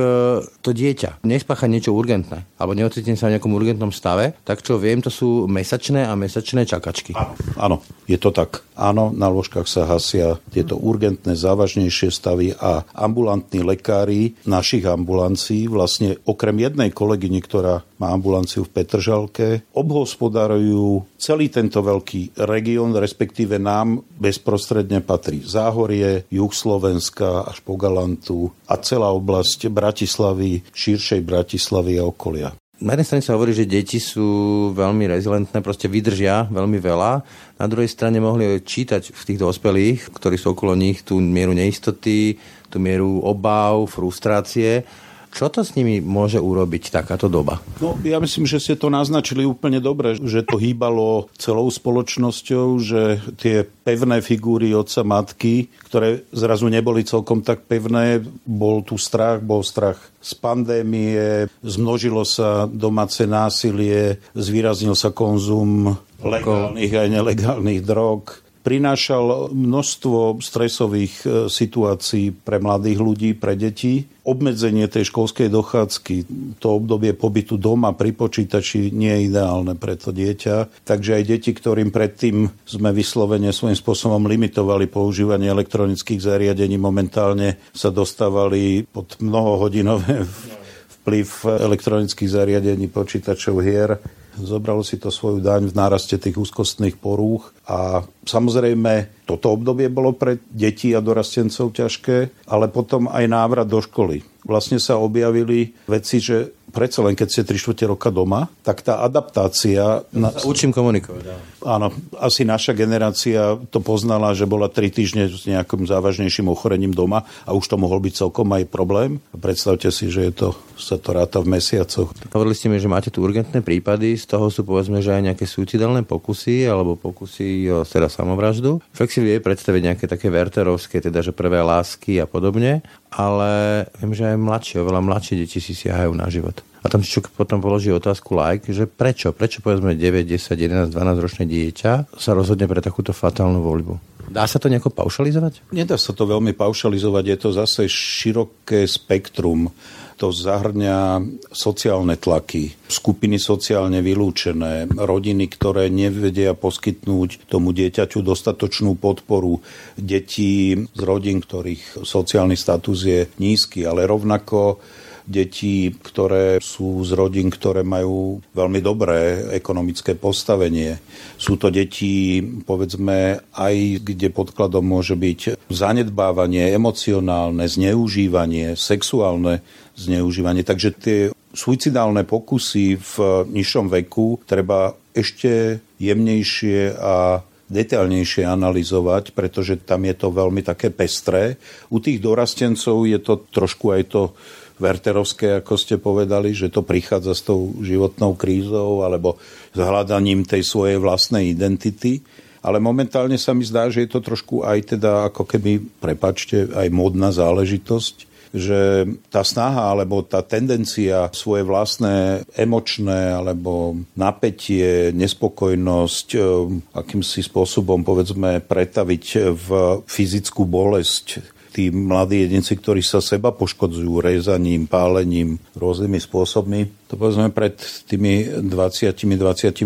to dieťa nespácha niečo urgentné, alebo neocitne sa v nejakom urgentnom stave, tak čo viem, to sú mesačné a mesačné čakačky. Áno, áno je to tak. Áno, na lôžkach sa hasia tieto urgentné, závažnejšie stavy a ambulantní lekári našich ambulancií, vlastne okrem jednej kolegyne, ktorá má ambulanciu v Petržalke. Obhospodarujú celý tento veľký región, respektíve nám bezprostredne patrí Záhorie, juh Slovenska až po Galantu a celá oblasť Bratislavy, širšej Bratislavy a okolia. Na jednej strane sa hovorí, že deti sú veľmi rezilentné, proste vydržia veľmi veľa. Na druhej strane mohli čítať v tých dospelých, ktorí sú okolo nich, tú mieru neistoty, tú mieru obav, frustrácie. Čo to s nimi môže urobiť takáto doba? No, ja myslím, že ste to naznačili úplne dobre, že to hýbalo celou spoločnosťou, že tie pevné figúry otca matky, ktoré zrazu neboli celkom tak pevné, bol tu strach, bol strach z pandémie, zmnožilo sa domáce násilie, zvýraznil sa konzum legálnych aj nelegálnych drog, prinášal množstvo stresových e, situácií pre mladých ľudí, pre deti. Obmedzenie tej školskej dochádzky, to obdobie pobytu doma pri počítači nie je ideálne pre to dieťa. Takže aj deti, ktorým predtým sme vyslovene svojím spôsobom limitovali používanie elektronických zariadení, momentálne sa dostávali pod mnohohodinové vplyv elektronických zariadení, počítačov, hier zobralo si to svoju daň v náraste tých úzkostných porúch a samozrejme toto obdobie bolo pre deti a dorastencov ťažké, ale potom aj návrat do školy. Vlastne sa objavili veci, že predsa len keď ste 3 čtvrte roka doma, tak tá adaptácia... Na... Učím komunikovať. Áno, asi naša generácia to poznala, že bola 3 týždne s nejakým závažnejším ochorením doma a už to mohol byť celkom aj problém. Predstavte si, že je to, sa to ráta v mesiacoch. Hovorili ste mi, že máte tu urgentné prípady, z toho sú povedzme, že aj nejaké suicidálne pokusy alebo pokusy o teda samovraždu. Fakt si vie predstaviť nejaké také verterovské, teda že prvé lásky a podobne, ale viem, že aj mladšie, oveľa mladšie deti si siahajú na život. A tam si potom položí otázku like, že prečo? Prečo povedzme 9, 10, 11, 12 ročné dieťa sa rozhodne pre takúto fatálnu voľbu? Dá sa to nejako paušalizovať? Nedá sa to veľmi paušalizovať, je to zase široké spektrum. To zahrňa sociálne tlaky, skupiny sociálne vylúčené, rodiny, ktoré nevedia poskytnúť tomu dieťaťu dostatočnú podporu, deti z rodín, ktorých sociálny status je nízky, ale rovnako detí, ktoré sú z rodín, ktoré majú veľmi dobré ekonomické postavenie. Sú to deti, povedzme, aj kde podkladom môže byť zanedbávanie, emocionálne, zneužívanie, sexuálne zneužívanie. Takže tie suicidálne pokusy v nižšom veku treba ešte jemnejšie a detailnejšie analyzovať, pretože tam je to veľmi také pestré. U tých dorastencov je to trošku aj to Werterovské, ako ste povedali, že to prichádza s tou životnou krízou alebo s hľadaním tej svojej vlastnej identity. Ale momentálne sa mi zdá, že je to trošku aj teda ako keby, prepačte, aj modná záležitosť, že tá snaha alebo tá tendencia svoje vlastné emočné alebo napätie, nespokojnosť e, akýmsi spôsobom povedzme pretaviť v fyzickú bolesť tí mladí jedinci, ktorí sa seba poškodzujú rezaním, pálením, rôznymi spôsobmi, to povedzme pred tými 20-25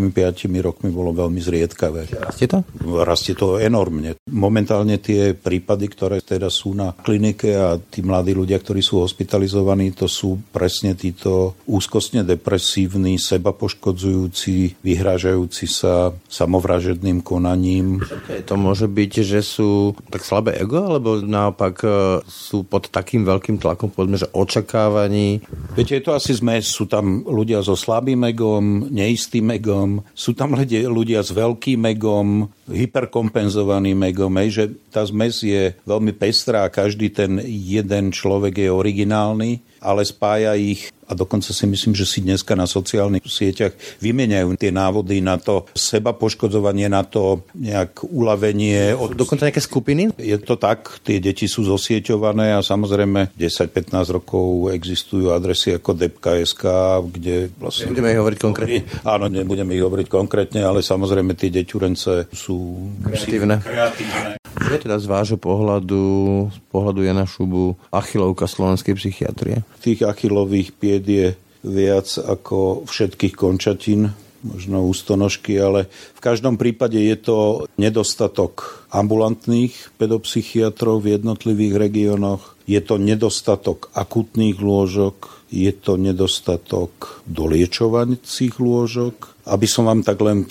rokmi bolo veľmi zriedkavé. Rastie to? Rastie to enormne. Momentálne tie prípady, ktoré teda sú na klinike a tí mladí ľudia, ktorí sú hospitalizovaní, to sú presne títo úzkostne depresívni, seba poškodzujúci, vyhrážajúci sa samovražedným konaním. Okay, to môže byť, že sú tak slabé ego, alebo naopak e, sú pod takým veľkým tlakom, povedzme, že očakávaní? Viete, je to asi zmes, sú tam ľudia so slabým egom, neistým egom, sú tam ľudia s veľkým egom, hyperkompenzovaným egom, že tá zmes je veľmi pestrá a každý ten jeden človek je originálny, ale spája ich a dokonca si myslím, že si dneska na sociálnych sieťach vymeniajú tie návody na to seba poškodzovanie, na to nejak uľavenie. Dokonca nejaké skupiny? Je to tak, tie deti sú zosieťované a samozrejme 10-15 rokov existujú adresy ako depka.sk, kde vlastne... Nebudeme ich hovoriť konkrétne. Áno, nebudeme ich hovoriť konkrétne, ale samozrejme tie deťurence sú kreatívne. kreatívne. Je teda z vášho pohľadu, z pohľadu Jana Šubu, achilovka slovenskej psychiatrie? Tých achilových pied je viac ako všetkých končatín, možno ústonožky, ale v každom prípade je to nedostatok ambulantných pedopsychiatrov v jednotlivých regiónoch, Je to nedostatok akutných lôžok, je to nedostatok doliečovacích lôžok. Aby som vám tak len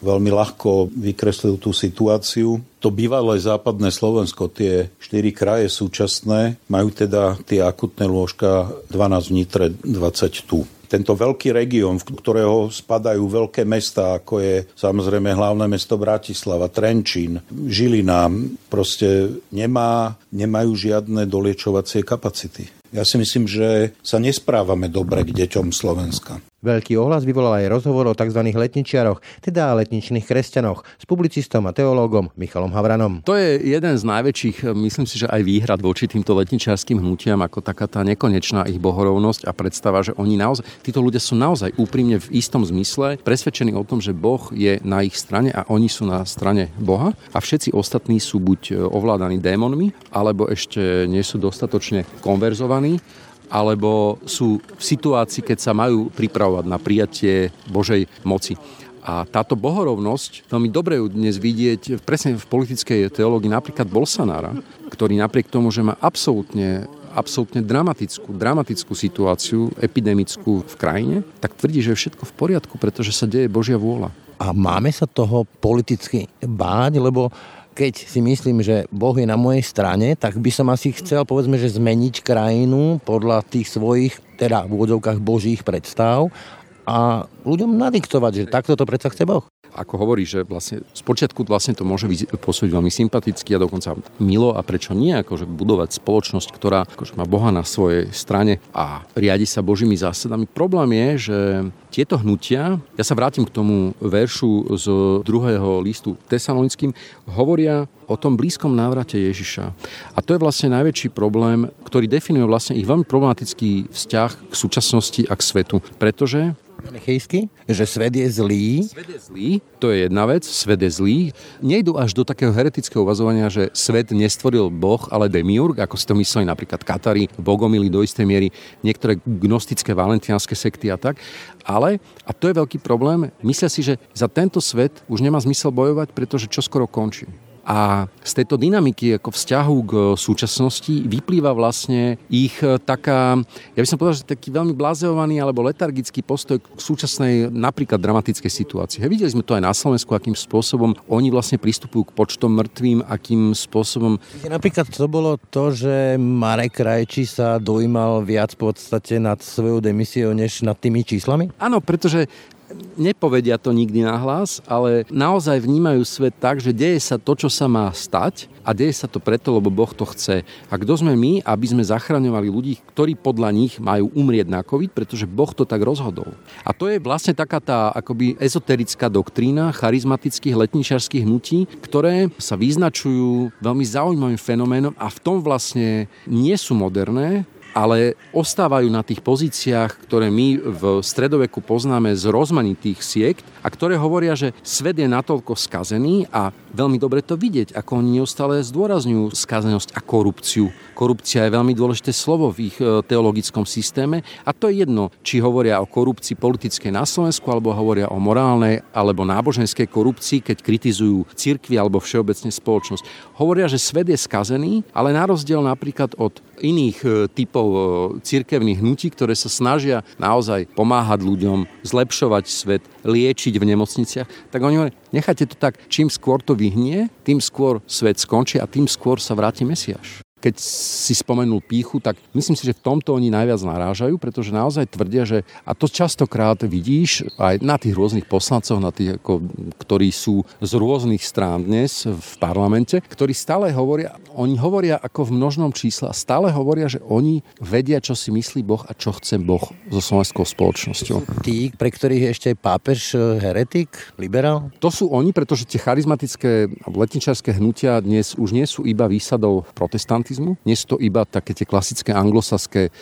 veľmi ľahko vykreslil tú situáciu. To bývalé západné Slovensko, tie štyri kraje súčasné, majú teda tie akutné lôžka 12 v Nitre, 20 tu tento veľký región, v ktorého spadajú veľké mesta, ako je samozrejme hlavné mesto Bratislava, Trenčín, Žilina, proste nemá, nemajú žiadne doliečovacie kapacity. Ja si myslím, že sa nesprávame dobre k deťom Slovenska. Veľký ohlas vyvolal aj rozhovor o tzv. letničiaroch, teda letničných kresťanoch, s publicistom a teológom Michalom Havranom. To je jeden z najväčších, myslím si, že aj výhrad voči týmto letničiarským hnutiam, ako taká tá nekonečná ich bohorovnosť a predstava, že oni naozaj, títo ľudia sú naozaj úprimne v istom zmysle presvedčení o tom, že Boh je na ich strane a oni sú na strane Boha a všetci ostatní sú buď ovládaní démonmi, alebo ešte nie sú dostatočne konverzovaní alebo sú v situácii, keď sa majú pripravovať na prijatie Božej moci. A táto bohorovnosť, veľmi dobre ju dnes vidieť presne v politickej teológii napríklad Bolsonára, ktorý napriek tomu, že má absolútne absolútne dramatickú, dramatickú situáciu epidemickú v krajine, tak tvrdí, že je všetko v poriadku, pretože sa deje Božia vôľa. A máme sa toho politicky báť, lebo keď si myslím, že Boh je na mojej strane, tak by som asi chcel, povedzme, že zmeniť krajinu podľa tých svojich, teda v úvodzovkách božích predstav a ľuďom nadiktovať, že takto to predsa chce Boh ako hovorí, že vlastne spočiatku vlastne to môže pôsobiť veľmi sympaticky a dokonca milo a prečo nie, akože budovať spoločnosť, ktorá akože má Boha na svojej strane a riadi sa Božími zásadami. Problém je, že tieto hnutia, ja sa vrátim k tomu veršu z druhého listu tesalonickým, hovoria o tom blízkom návrate Ježiša. A to je vlastne najväčší problém, ktorý definuje vlastne ich veľmi problematický vzťah k súčasnosti a k svetu. Pretože manichejsky, že svet je zlý. Svet je zlý, to je jedna vec, svet je zlý. Nejdu až do takého heretického uvazovania, že svet nestvoril Boh, ale demiurg, ako si to mysleli napríklad Katari, Bogomili do istej miery, niektoré gnostické valentianské sekty a tak. Ale, a to je veľký problém, myslia si, že za tento svet už nemá zmysel bojovať, pretože čo skoro končí. A z tejto dynamiky ako vzťahu k súčasnosti vyplýva vlastne ich e, taká, ja by som povedal, že taký veľmi blazeovaný alebo letargický postoj k súčasnej napríklad dramatickej situácii. Hej, videli sme to aj na Slovensku, akým spôsobom oni vlastne pristupujú k počtom mŕtvým, akým spôsobom... Napríklad to bolo to, že Marek Krajči sa dojímal viac v podstate nad svojou demisiou, než nad tými číslami? Áno, pretože nepovedia to nikdy nahlas, ale naozaj vnímajú svet tak, že deje sa to, čo sa má stať a deje sa to preto, lebo Boh to chce. A kto sme my, aby sme zachraňovali ľudí, ktorí podľa nich majú umrieť na COVID, pretože Boh to tak rozhodol. A to je vlastne taká tá akoby ezoterická doktrína charizmatických letničarských hnutí, ktoré sa vyznačujú veľmi zaujímavým fenoménom a v tom vlastne nie sú moderné, ale ostávajú na tých pozíciách, ktoré my v stredoveku poznáme z rozmanitých siekt a ktoré hovoria, že svet je natoľko skazený a veľmi dobre to vidieť, ako oni neustále zdôrazňujú skazenosť a korupciu. Korupcia je veľmi dôležité slovo v ich e, teologickom systéme a to je jedno, či hovoria o korupcii politickej na Slovensku, alebo hovoria o morálnej alebo náboženskej korupcii, keď kritizujú cirkvi alebo všeobecne spoločnosť. Hovoria, že svet je skazený, ale na rozdiel napríklad od iných e, typov e, cirkevných hnutí, ktoré sa snažia naozaj pomáhať ľuďom, zlepšovať svet, liečiť v nemocniciach, tak oni hovoria, nechajte to tak, čím skôr to vyhnie, tým skôr svet skončí a tým skôr sa vráti Mesiaš keď si spomenul píchu, tak myslím si, že v tomto oni najviac narážajú, pretože naozaj tvrdia, že, a to častokrát vidíš aj na tých rôznych poslancoch, na tých, ako, ktorí sú z rôznych strán dnes v parlamente, ktorí stále hovoria, oni hovoria ako v množnom čísle a stále hovoria, že oni vedia, čo si myslí Boh a čo chce Boh so slovenskou spoločnosťou. Tí, pre ktorých je ešte pápež e, heretik, liberál? To sú oni, pretože tie charizmatické letničarské hnutia dnes už nie sú iba výsadou protestantov, protestantismu. Nie sú to iba také tie klasické anglosaské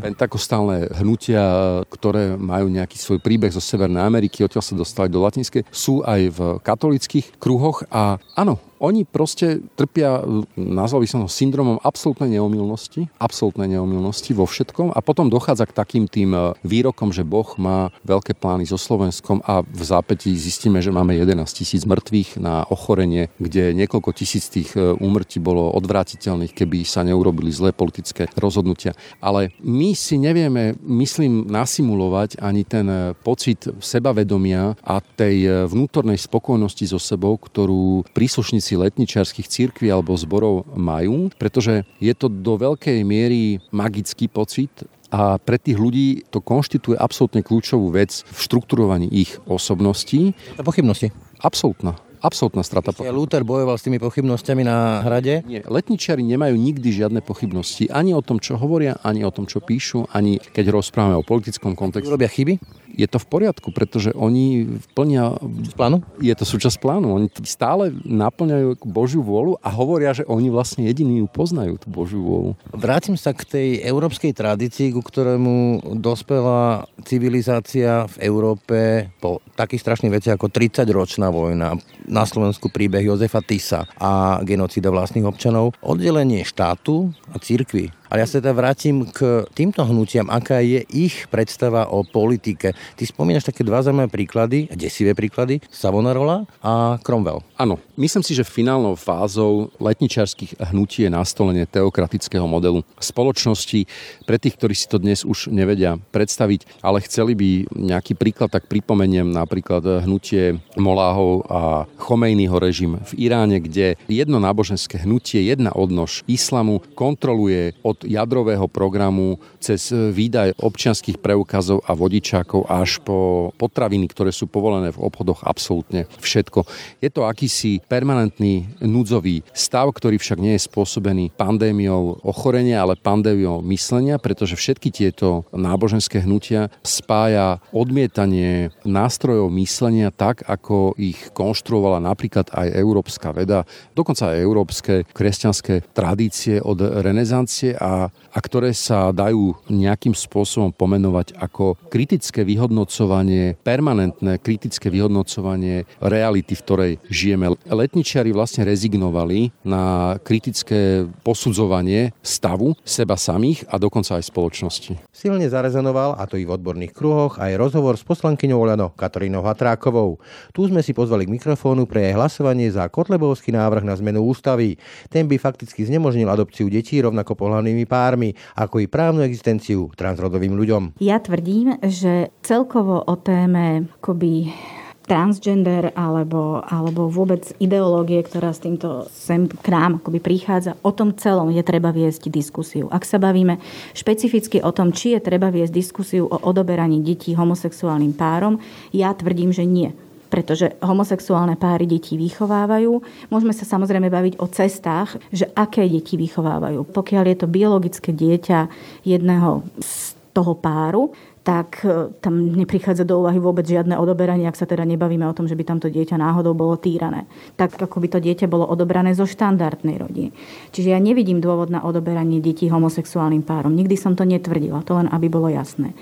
pentakostálne hnutia, ktoré majú nejaký svoj príbeh zo Severnej Ameriky, odtiaľ sa dostali do latinskej. Sú aj v katolických kruhoch a áno, Oni proste trpia, nazval by som ho syndromom absolútnej neomilnosti, absolútnej neomilnosti vo všetkom a potom dochádza k takým tým e, výrokom, že Boh má veľké plány so Slovenskom a v zápätí zistíme, že máme 11 tisíc mŕtvych na ochorenie, kde niekoľko tisíc tých e, úmrtí bolo odvrátiteľných, keby sa neurobili zlé politické rozhodnutia. Ale my si nevieme, myslím, nasimulovať ani ten e, pocit sebavedomia a tej vnútornej spokojnosti so sebou, ktorú príslušníci letničiarských církví alebo zborov majú, pretože je to do veľkej miery magický pocit a pre tých ľudí to konštituje absolútne kľúčovú vec v štrukturovaní ich osobností. Pochybnosti. Absolútna absolútna strata pochybností. Luther bojoval s tými pochybnosťami na hrade? Nie, letničiari nemajú nikdy žiadne pochybnosti. Ani o tom, čo hovoria, ani o tom, čo píšu, ani keď rozprávame o politickom kontexte. Robia chyby? Je to v poriadku, pretože oni plnia... Plánu? Je to súčasť plánu. Oni stále naplňajú Božiu vôľu a hovoria, že oni vlastne jediní ju poznajú, tú Božiu vôľu. Vrátim sa k tej európskej tradícii, ku ktorému dospela civilizácia v Európe po takých strašných veciach ako 30-ročná vojna, na Slovensku príbeh Jozefa Tisa a genocída vlastných občanov, oddelenie štátu a církvy ale ja sa teda vrátim k týmto hnutiam, aká je ich predstava o politike. Ty spomínaš také dva zaujímavé príklady, desivé príklady, Savonarola a Cromwell. Áno, myslím si, že finálnou fázou letničarských hnutí je nastolenie teokratického modelu spoločnosti. Pre tých, ktorí si to dnes už nevedia predstaviť, ale chceli by nejaký príklad, tak pripomeniem napríklad hnutie Moláhov a Chomejnyho režim v Iráne, kde jedno náboženské hnutie, jedna odnož islamu kontroluje od jadrového programu cez výdaj občianských preukazov a vodičákov až po potraviny, ktoré sú povolené v obchodoch absolútne všetko. Je to akýsi permanentný núdzový stav, ktorý však nie je spôsobený pandémiou ochorenia, ale pandémiou myslenia, pretože všetky tieto náboženské hnutia spája odmietanie nástrojov myslenia tak, ako ich konštruovala napríklad aj európska veda, dokonca aj európske kresťanské tradície od renesancie a a, ktoré sa dajú nejakým spôsobom pomenovať ako kritické vyhodnocovanie, permanentné kritické vyhodnocovanie reality, v ktorej žijeme. Letničiari vlastne rezignovali na kritické posudzovanie stavu seba samých a dokonca aj spoločnosti. Silne zarezonoval, a to i v odborných kruhoch, aj rozhovor s poslankyňou Oľano Katarínou Hatrákovou. Tu sme si pozvali k mikrofónu pre hlasovanie za Kotlebovský návrh na zmenu ústavy. Ten by fakticky znemožnil adopciu detí rovnako pohľadnými ľudskými pármi, ako i právnu existenciu transrodovým ľuďom. Ja tvrdím, že celkovo o téme akoby transgender alebo, alebo vôbec ideológie, ktorá s týmto sem k nám akoby prichádza, o tom celom je treba viesť diskusiu. Ak sa bavíme špecificky o tom, či je treba viesť diskusiu o odoberaní detí homosexuálnym párom, ja tvrdím, že nie pretože homosexuálne páry deti vychovávajú. Môžeme sa samozrejme baviť o cestách, že aké deti vychovávajú. Pokiaľ je to biologické dieťa jedného z toho páru, tak e, tam neprichádza do úvahy vôbec žiadne odoberanie, ak sa teda nebavíme o tom, že by tamto dieťa náhodou bolo týrané. Tak ako by to dieťa bolo odobrané zo štandardnej rodiny. Čiže ja nevidím dôvod na odoberanie detí homosexuálnym párom. Nikdy som to netvrdila, to len aby bolo jasné.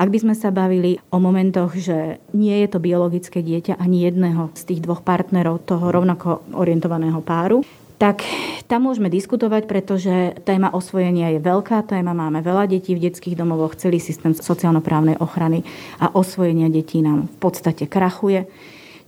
Ak by sme sa bavili o momentoch, že nie je to biologické dieťa ani jedného z tých dvoch partnerov toho rovnako orientovaného páru, tak tam môžeme diskutovať, pretože téma osvojenia je veľká téma. Máme veľa detí v detských domovoch, celý systém sociálno-právnej ochrany a osvojenia detí nám v podstate krachuje.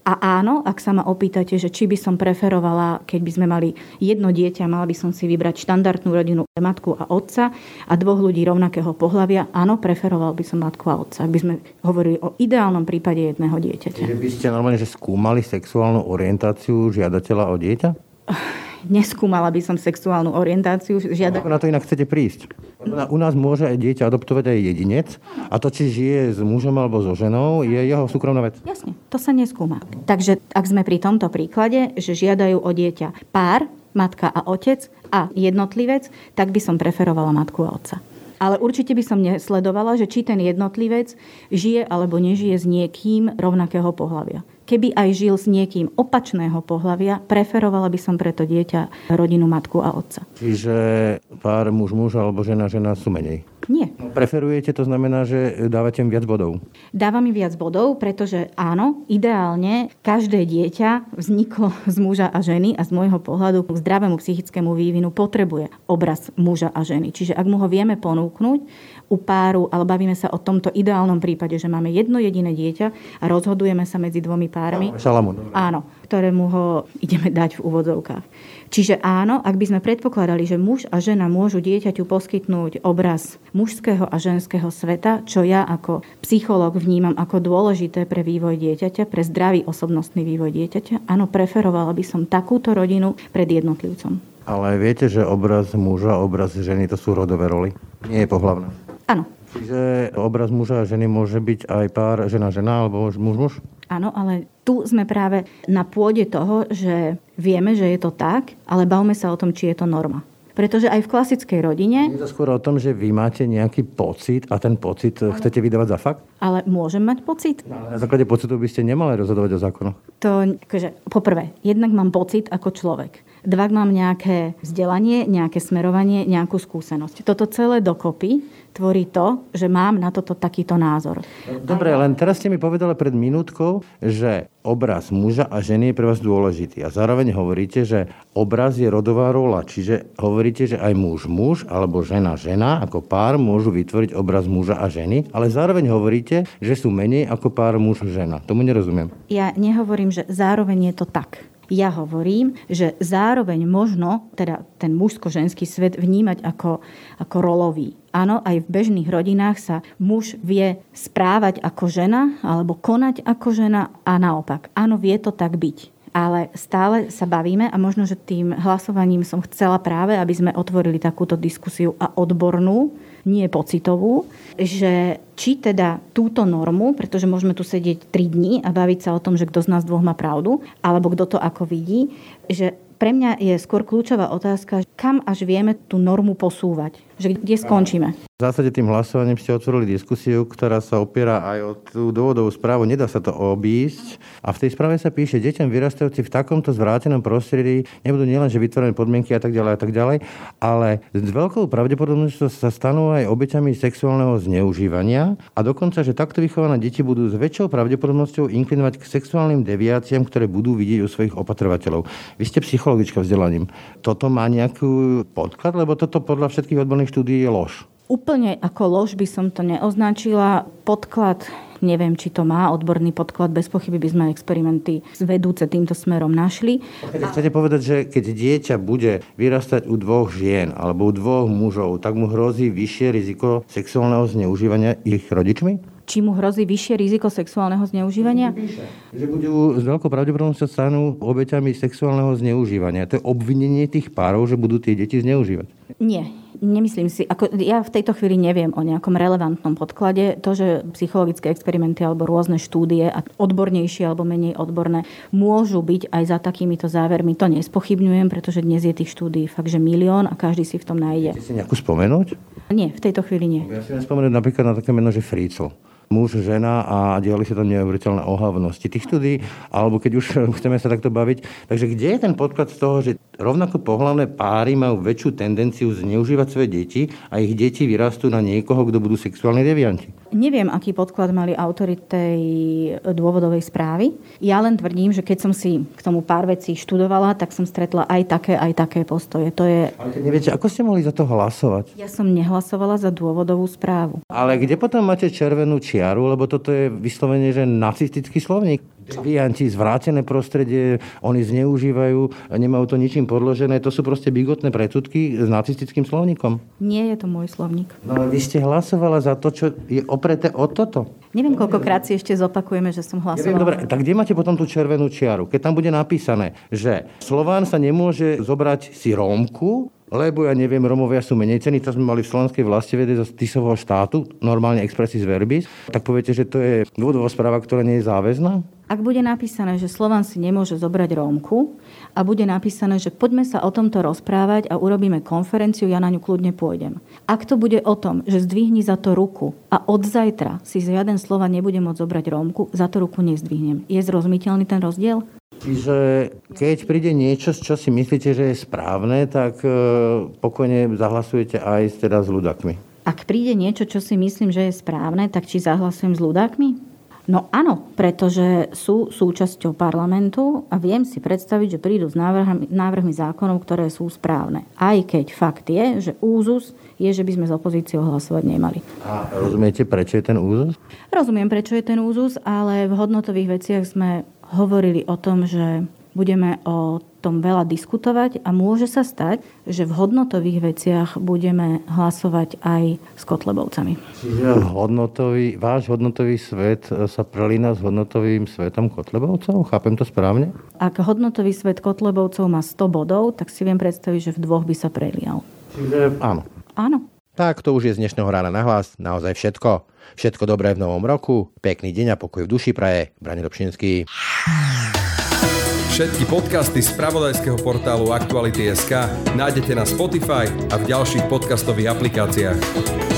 A áno, ak sa ma opýtate, že či by som preferovala, keď by sme mali jedno dieťa, mala by som si vybrať štandardnú rodinu matku a otca a dvoch ľudí rovnakého pohľavia, áno, preferoval by som matku a otca, ak by sme hovorili o ideálnom prípade jedného dieťaťa. Čiže by ste normálne že skúmali sexuálnu orientáciu žiadateľa o dieťa? neskúmala by som sexuálnu orientáciu. Žiada... Ako na to inak chcete prísť? U nás môže aj dieťa adoptovať aj jedinec a to, či žije s mužom alebo so ženou, je jeho súkromná vec. Jasne, to sa neskúma. Takže ak sme pri tomto príklade, že žiadajú o dieťa pár, matka a otec a jednotlivec, tak by som preferovala matku a otca. Ale určite by som nesledovala, že či ten jednotlivec žije alebo nežije s niekým rovnakého pohľavia. Keby aj žil s niekým opačného pohľavia, preferovala by som preto dieťa rodinu, matku a otca. Čiže pár muž, muž alebo žena, žena sú menej? Nie. No Preferujete, to znamená, že dávate im viac bodov? Dávam im viac bodov, pretože áno, ideálne každé dieťa vzniklo z muža a ženy a z môjho pohľadu k zdravému psychickému vývinu potrebuje obraz muža a ženy. Čiže ak mu ho vieme ponúknuť, u páru, ale bavíme sa o tomto ideálnom prípade, že máme jedno jediné dieťa a rozhodujeme sa medzi dvomi pármi. Šalamún. Áno, ktorému ho ideme dať v úvodzovkách. Čiže áno, ak by sme predpokladali, že muž a žena môžu dieťaťu poskytnúť obraz mužského a ženského sveta, čo ja ako psychológ vnímam ako dôležité pre vývoj dieťaťa, pre zdravý osobnostný vývoj dieťaťa, áno, preferovala by som takúto rodinu pred jednotlivcom. Ale viete, že obraz muža a obraz ženy to sú rodové roly? Nie je pohlavné. Áno. Čiže obraz muža a ženy môže byť aj pár žena-žena alebo muž-muž? Áno, ale tu sme práve na pôde toho, že vieme, že je to tak, ale bavme sa o tom, či je to norma. Pretože aj v klasickej rodine... Je to skôr o tom, že vy máte nejaký pocit a ten pocit chcete vydávať za fakt? Ale môžem mať pocit? Na základe pocitu by ste nemali rozhodovať o zákonoch. To, akože, poprvé, jednak mám pocit ako človek. Dva, mám nejaké vzdelanie, nejaké smerovanie, nejakú skúsenosť. Toto celé dokopy tvorí to, že mám na toto takýto názor. Dobre, len teraz ste mi povedali pred minútkou, že obraz muža a ženy je pre vás dôležitý. A zároveň hovoríte, že obraz je rodová rola. Čiže hovoríte, že aj muž muž alebo žena žena ako pár môžu vytvoriť obraz muža a ženy, ale zároveň hovoríte, že sú menej ako pár muž žena. Tomu nerozumiem. Ja nehovorím, že zároveň je to tak. Ja hovorím, že zároveň možno teda ten mužsko-ženský svet vnímať ako, ako rolový. Áno, aj v bežných rodinách sa muž vie správať ako žena alebo konať ako žena a naopak. Áno, vie to tak byť ale stále sa bavíme a možno, že tým hlasovaním som chcela práve, aby sme otvorili takúto diskusiu a odbornú, nie pocitovú, že či teda túto normu, pretože môžeme tu sedieť 3 dní a baviť sa o tom, že kto z nás dvoch má pravdu, alebo kto to ako vidí, že pre mňa je skôr kľúčová otázka, kam až vieme tú normu posúvať. Že kde skončíme. V zásade tým hlasovaním ste otvorili diskusiu, ktorá sa opiera aj o tú dôvodovú správu. Nedá sa to obísť. A v tej správe sa píše, deťom vyrastajúci v takomto zvrátenom prostredí nebudú nielenže vytvorené podmienky a tak ďalej a tak ďalej, ale s veľkou pravdepodobnosťou sa stanú aj obeťami sexuálneho zneužívania a dokonca, že takto vychované deti budú s väčšou pravdepodobnosťou inklinovať k sexuálnym deviáciám, ktoré budú vidieť u svojich opatrovateľov. Vy ste psychologička vzdelaním. Toto má nejaký podklad, lebo toto podľa všetkých odborných štúdií je lož. Úplne ako lož by som to neoznačila. Podklad, neviem, či to má odborný podklad, bez pochyby by sme experimenty vedúce týmto smerom našli. Keď chcete povedať, že keď dieťa bude vyrastať u dvoch žien alebo u dvoch mužov, tak mu hrozí vyššie riziko sexuálneho zneužívania ich rodičmi? či mu hrozí vyššie riziko sexuálneho zneužívania? Že budú s veľkou pravdepodobnosťou stanú obeťami sexuálneho zneužívania. To je obvinenie tých párov, že budú tie deti zneužívať. Nie, Nemyslím si, ako ja v tejto chvíli neviem o nejakom relevantnom podklade. To, že psychologické experimenty alebo rôzne štúdie, a odbornejšie alebo menej odborné, môžu byť aj za takýmito závermi, to nespochybňujem, pretože dnes je tých štúdií fakt, že milión a každý si v tom nájde. Chcete si nejakú spomenúť? Nie, v tejto chvíli nie. Ja si spomenúť napríklad na také meno, že Frícl muž, žena a diali sa tam neuveriteľné ohavnosti tých štúdí, alebo keď už chceme sa takto baviť. Takže kde je ten podklad z toho, že rovnako pohľavné páry majú väčšiu tendenciu zneužívať svoje deti a ich deti vyrastú na niekoho, kto budú sexuálni devianti? Neviem, aký podklad mali autory tej dôvodovej správy. Ja len tvrdím, že keď som si k tomu pár vecí študovala, tak som stretla aj také, aj také postoje. To je... Ale neviete, ako ste mohli za to hlasovať? Ja som nehlasovala za dôvodovú správu. Ale kde potom máte červenú či čiaru, lebo toto je vyslovene, že nacistický slovník. Devianti, zvrátené prostredie, oni zneužívajú, nemajú to ničím podložené. To sú proste bigotné predsudky s nacistickým slovníkom. Nie je to môj slovník. No ale vy ste hlasovala za to, čo je opreté o toto. Neviem, koľkokrát si ešte zopakujeme, že som hlasovala. Dobre, tak kde máte potom tú červenú čiaru? Keď tam bude napísané, že Slován sa nemôže zobrať si Rómku, lebo ja neviem, Romovia sú menej cení, to sme mali v slovenskej vlasti vede zo Tisového štátu, normálne expressis verbis, tak poviete, že to je dôvodová správa, ktorá nie je záväzná? Ak bude napísané, že Slovan si nemôže zobrať Rómku a bude napísané, že poďme sa o tomto rozprávať a urobíme konferenciu, ja na ňu kľudne pôjdem. Ak to bude o tom, že zdvihni za to ruku a od zajtra si žiaden Slovan nebude môcť zobrať Rómku, za to ruku nezdvihnem. Je zrozumiteľný ten rozdiel? Čiže keď príde niečo, čo si myslíte, že je správne, tak e, pokojne zahlasujete aj teda s ľudakmi. ak príde niečo, čo si myslím, že je správne, tak či zahlasujem s ľudákmi? No áno, pretože sú súčasťou parlamentu a viem si predstaviť, že prídu s návrhmi, návrhmi zákonov, ktoré sú správne. Aj keď fakt je, že úzus je, že by sme s opozíciou hlasovať nemali. A rozumiete, prečo je ten úzus? Rozumiem, prečo je ten úzus, ale v hodnotových veciach sme hovorili o tom, že budeme o tom veľa diskutovať a môže sa stať, že v hodnotových veciach budeme hlasovať aj s Kotlebovcami. Čiže hodnotový, váš hodnotový svet sa prelína s hodnotovým svetom Kotlebovcov? Chápem to správne? Ak hodnotový svet Kotlebovcov má 100 bodov, tak si viem predstaviť, že v dvoch by sa prelial. Čiže áno. Áno. Tak to už je z dnešného rána na hlas. Naozaj všetko. Všetko dobré v novom roku. Pekný deň a pokoj v duši praje. Brani Dobšinský. Všetky podcasty z pravodajského portálu Aktuality.sk nájdete na Spotify a v ďalších podcastových aplikáciách.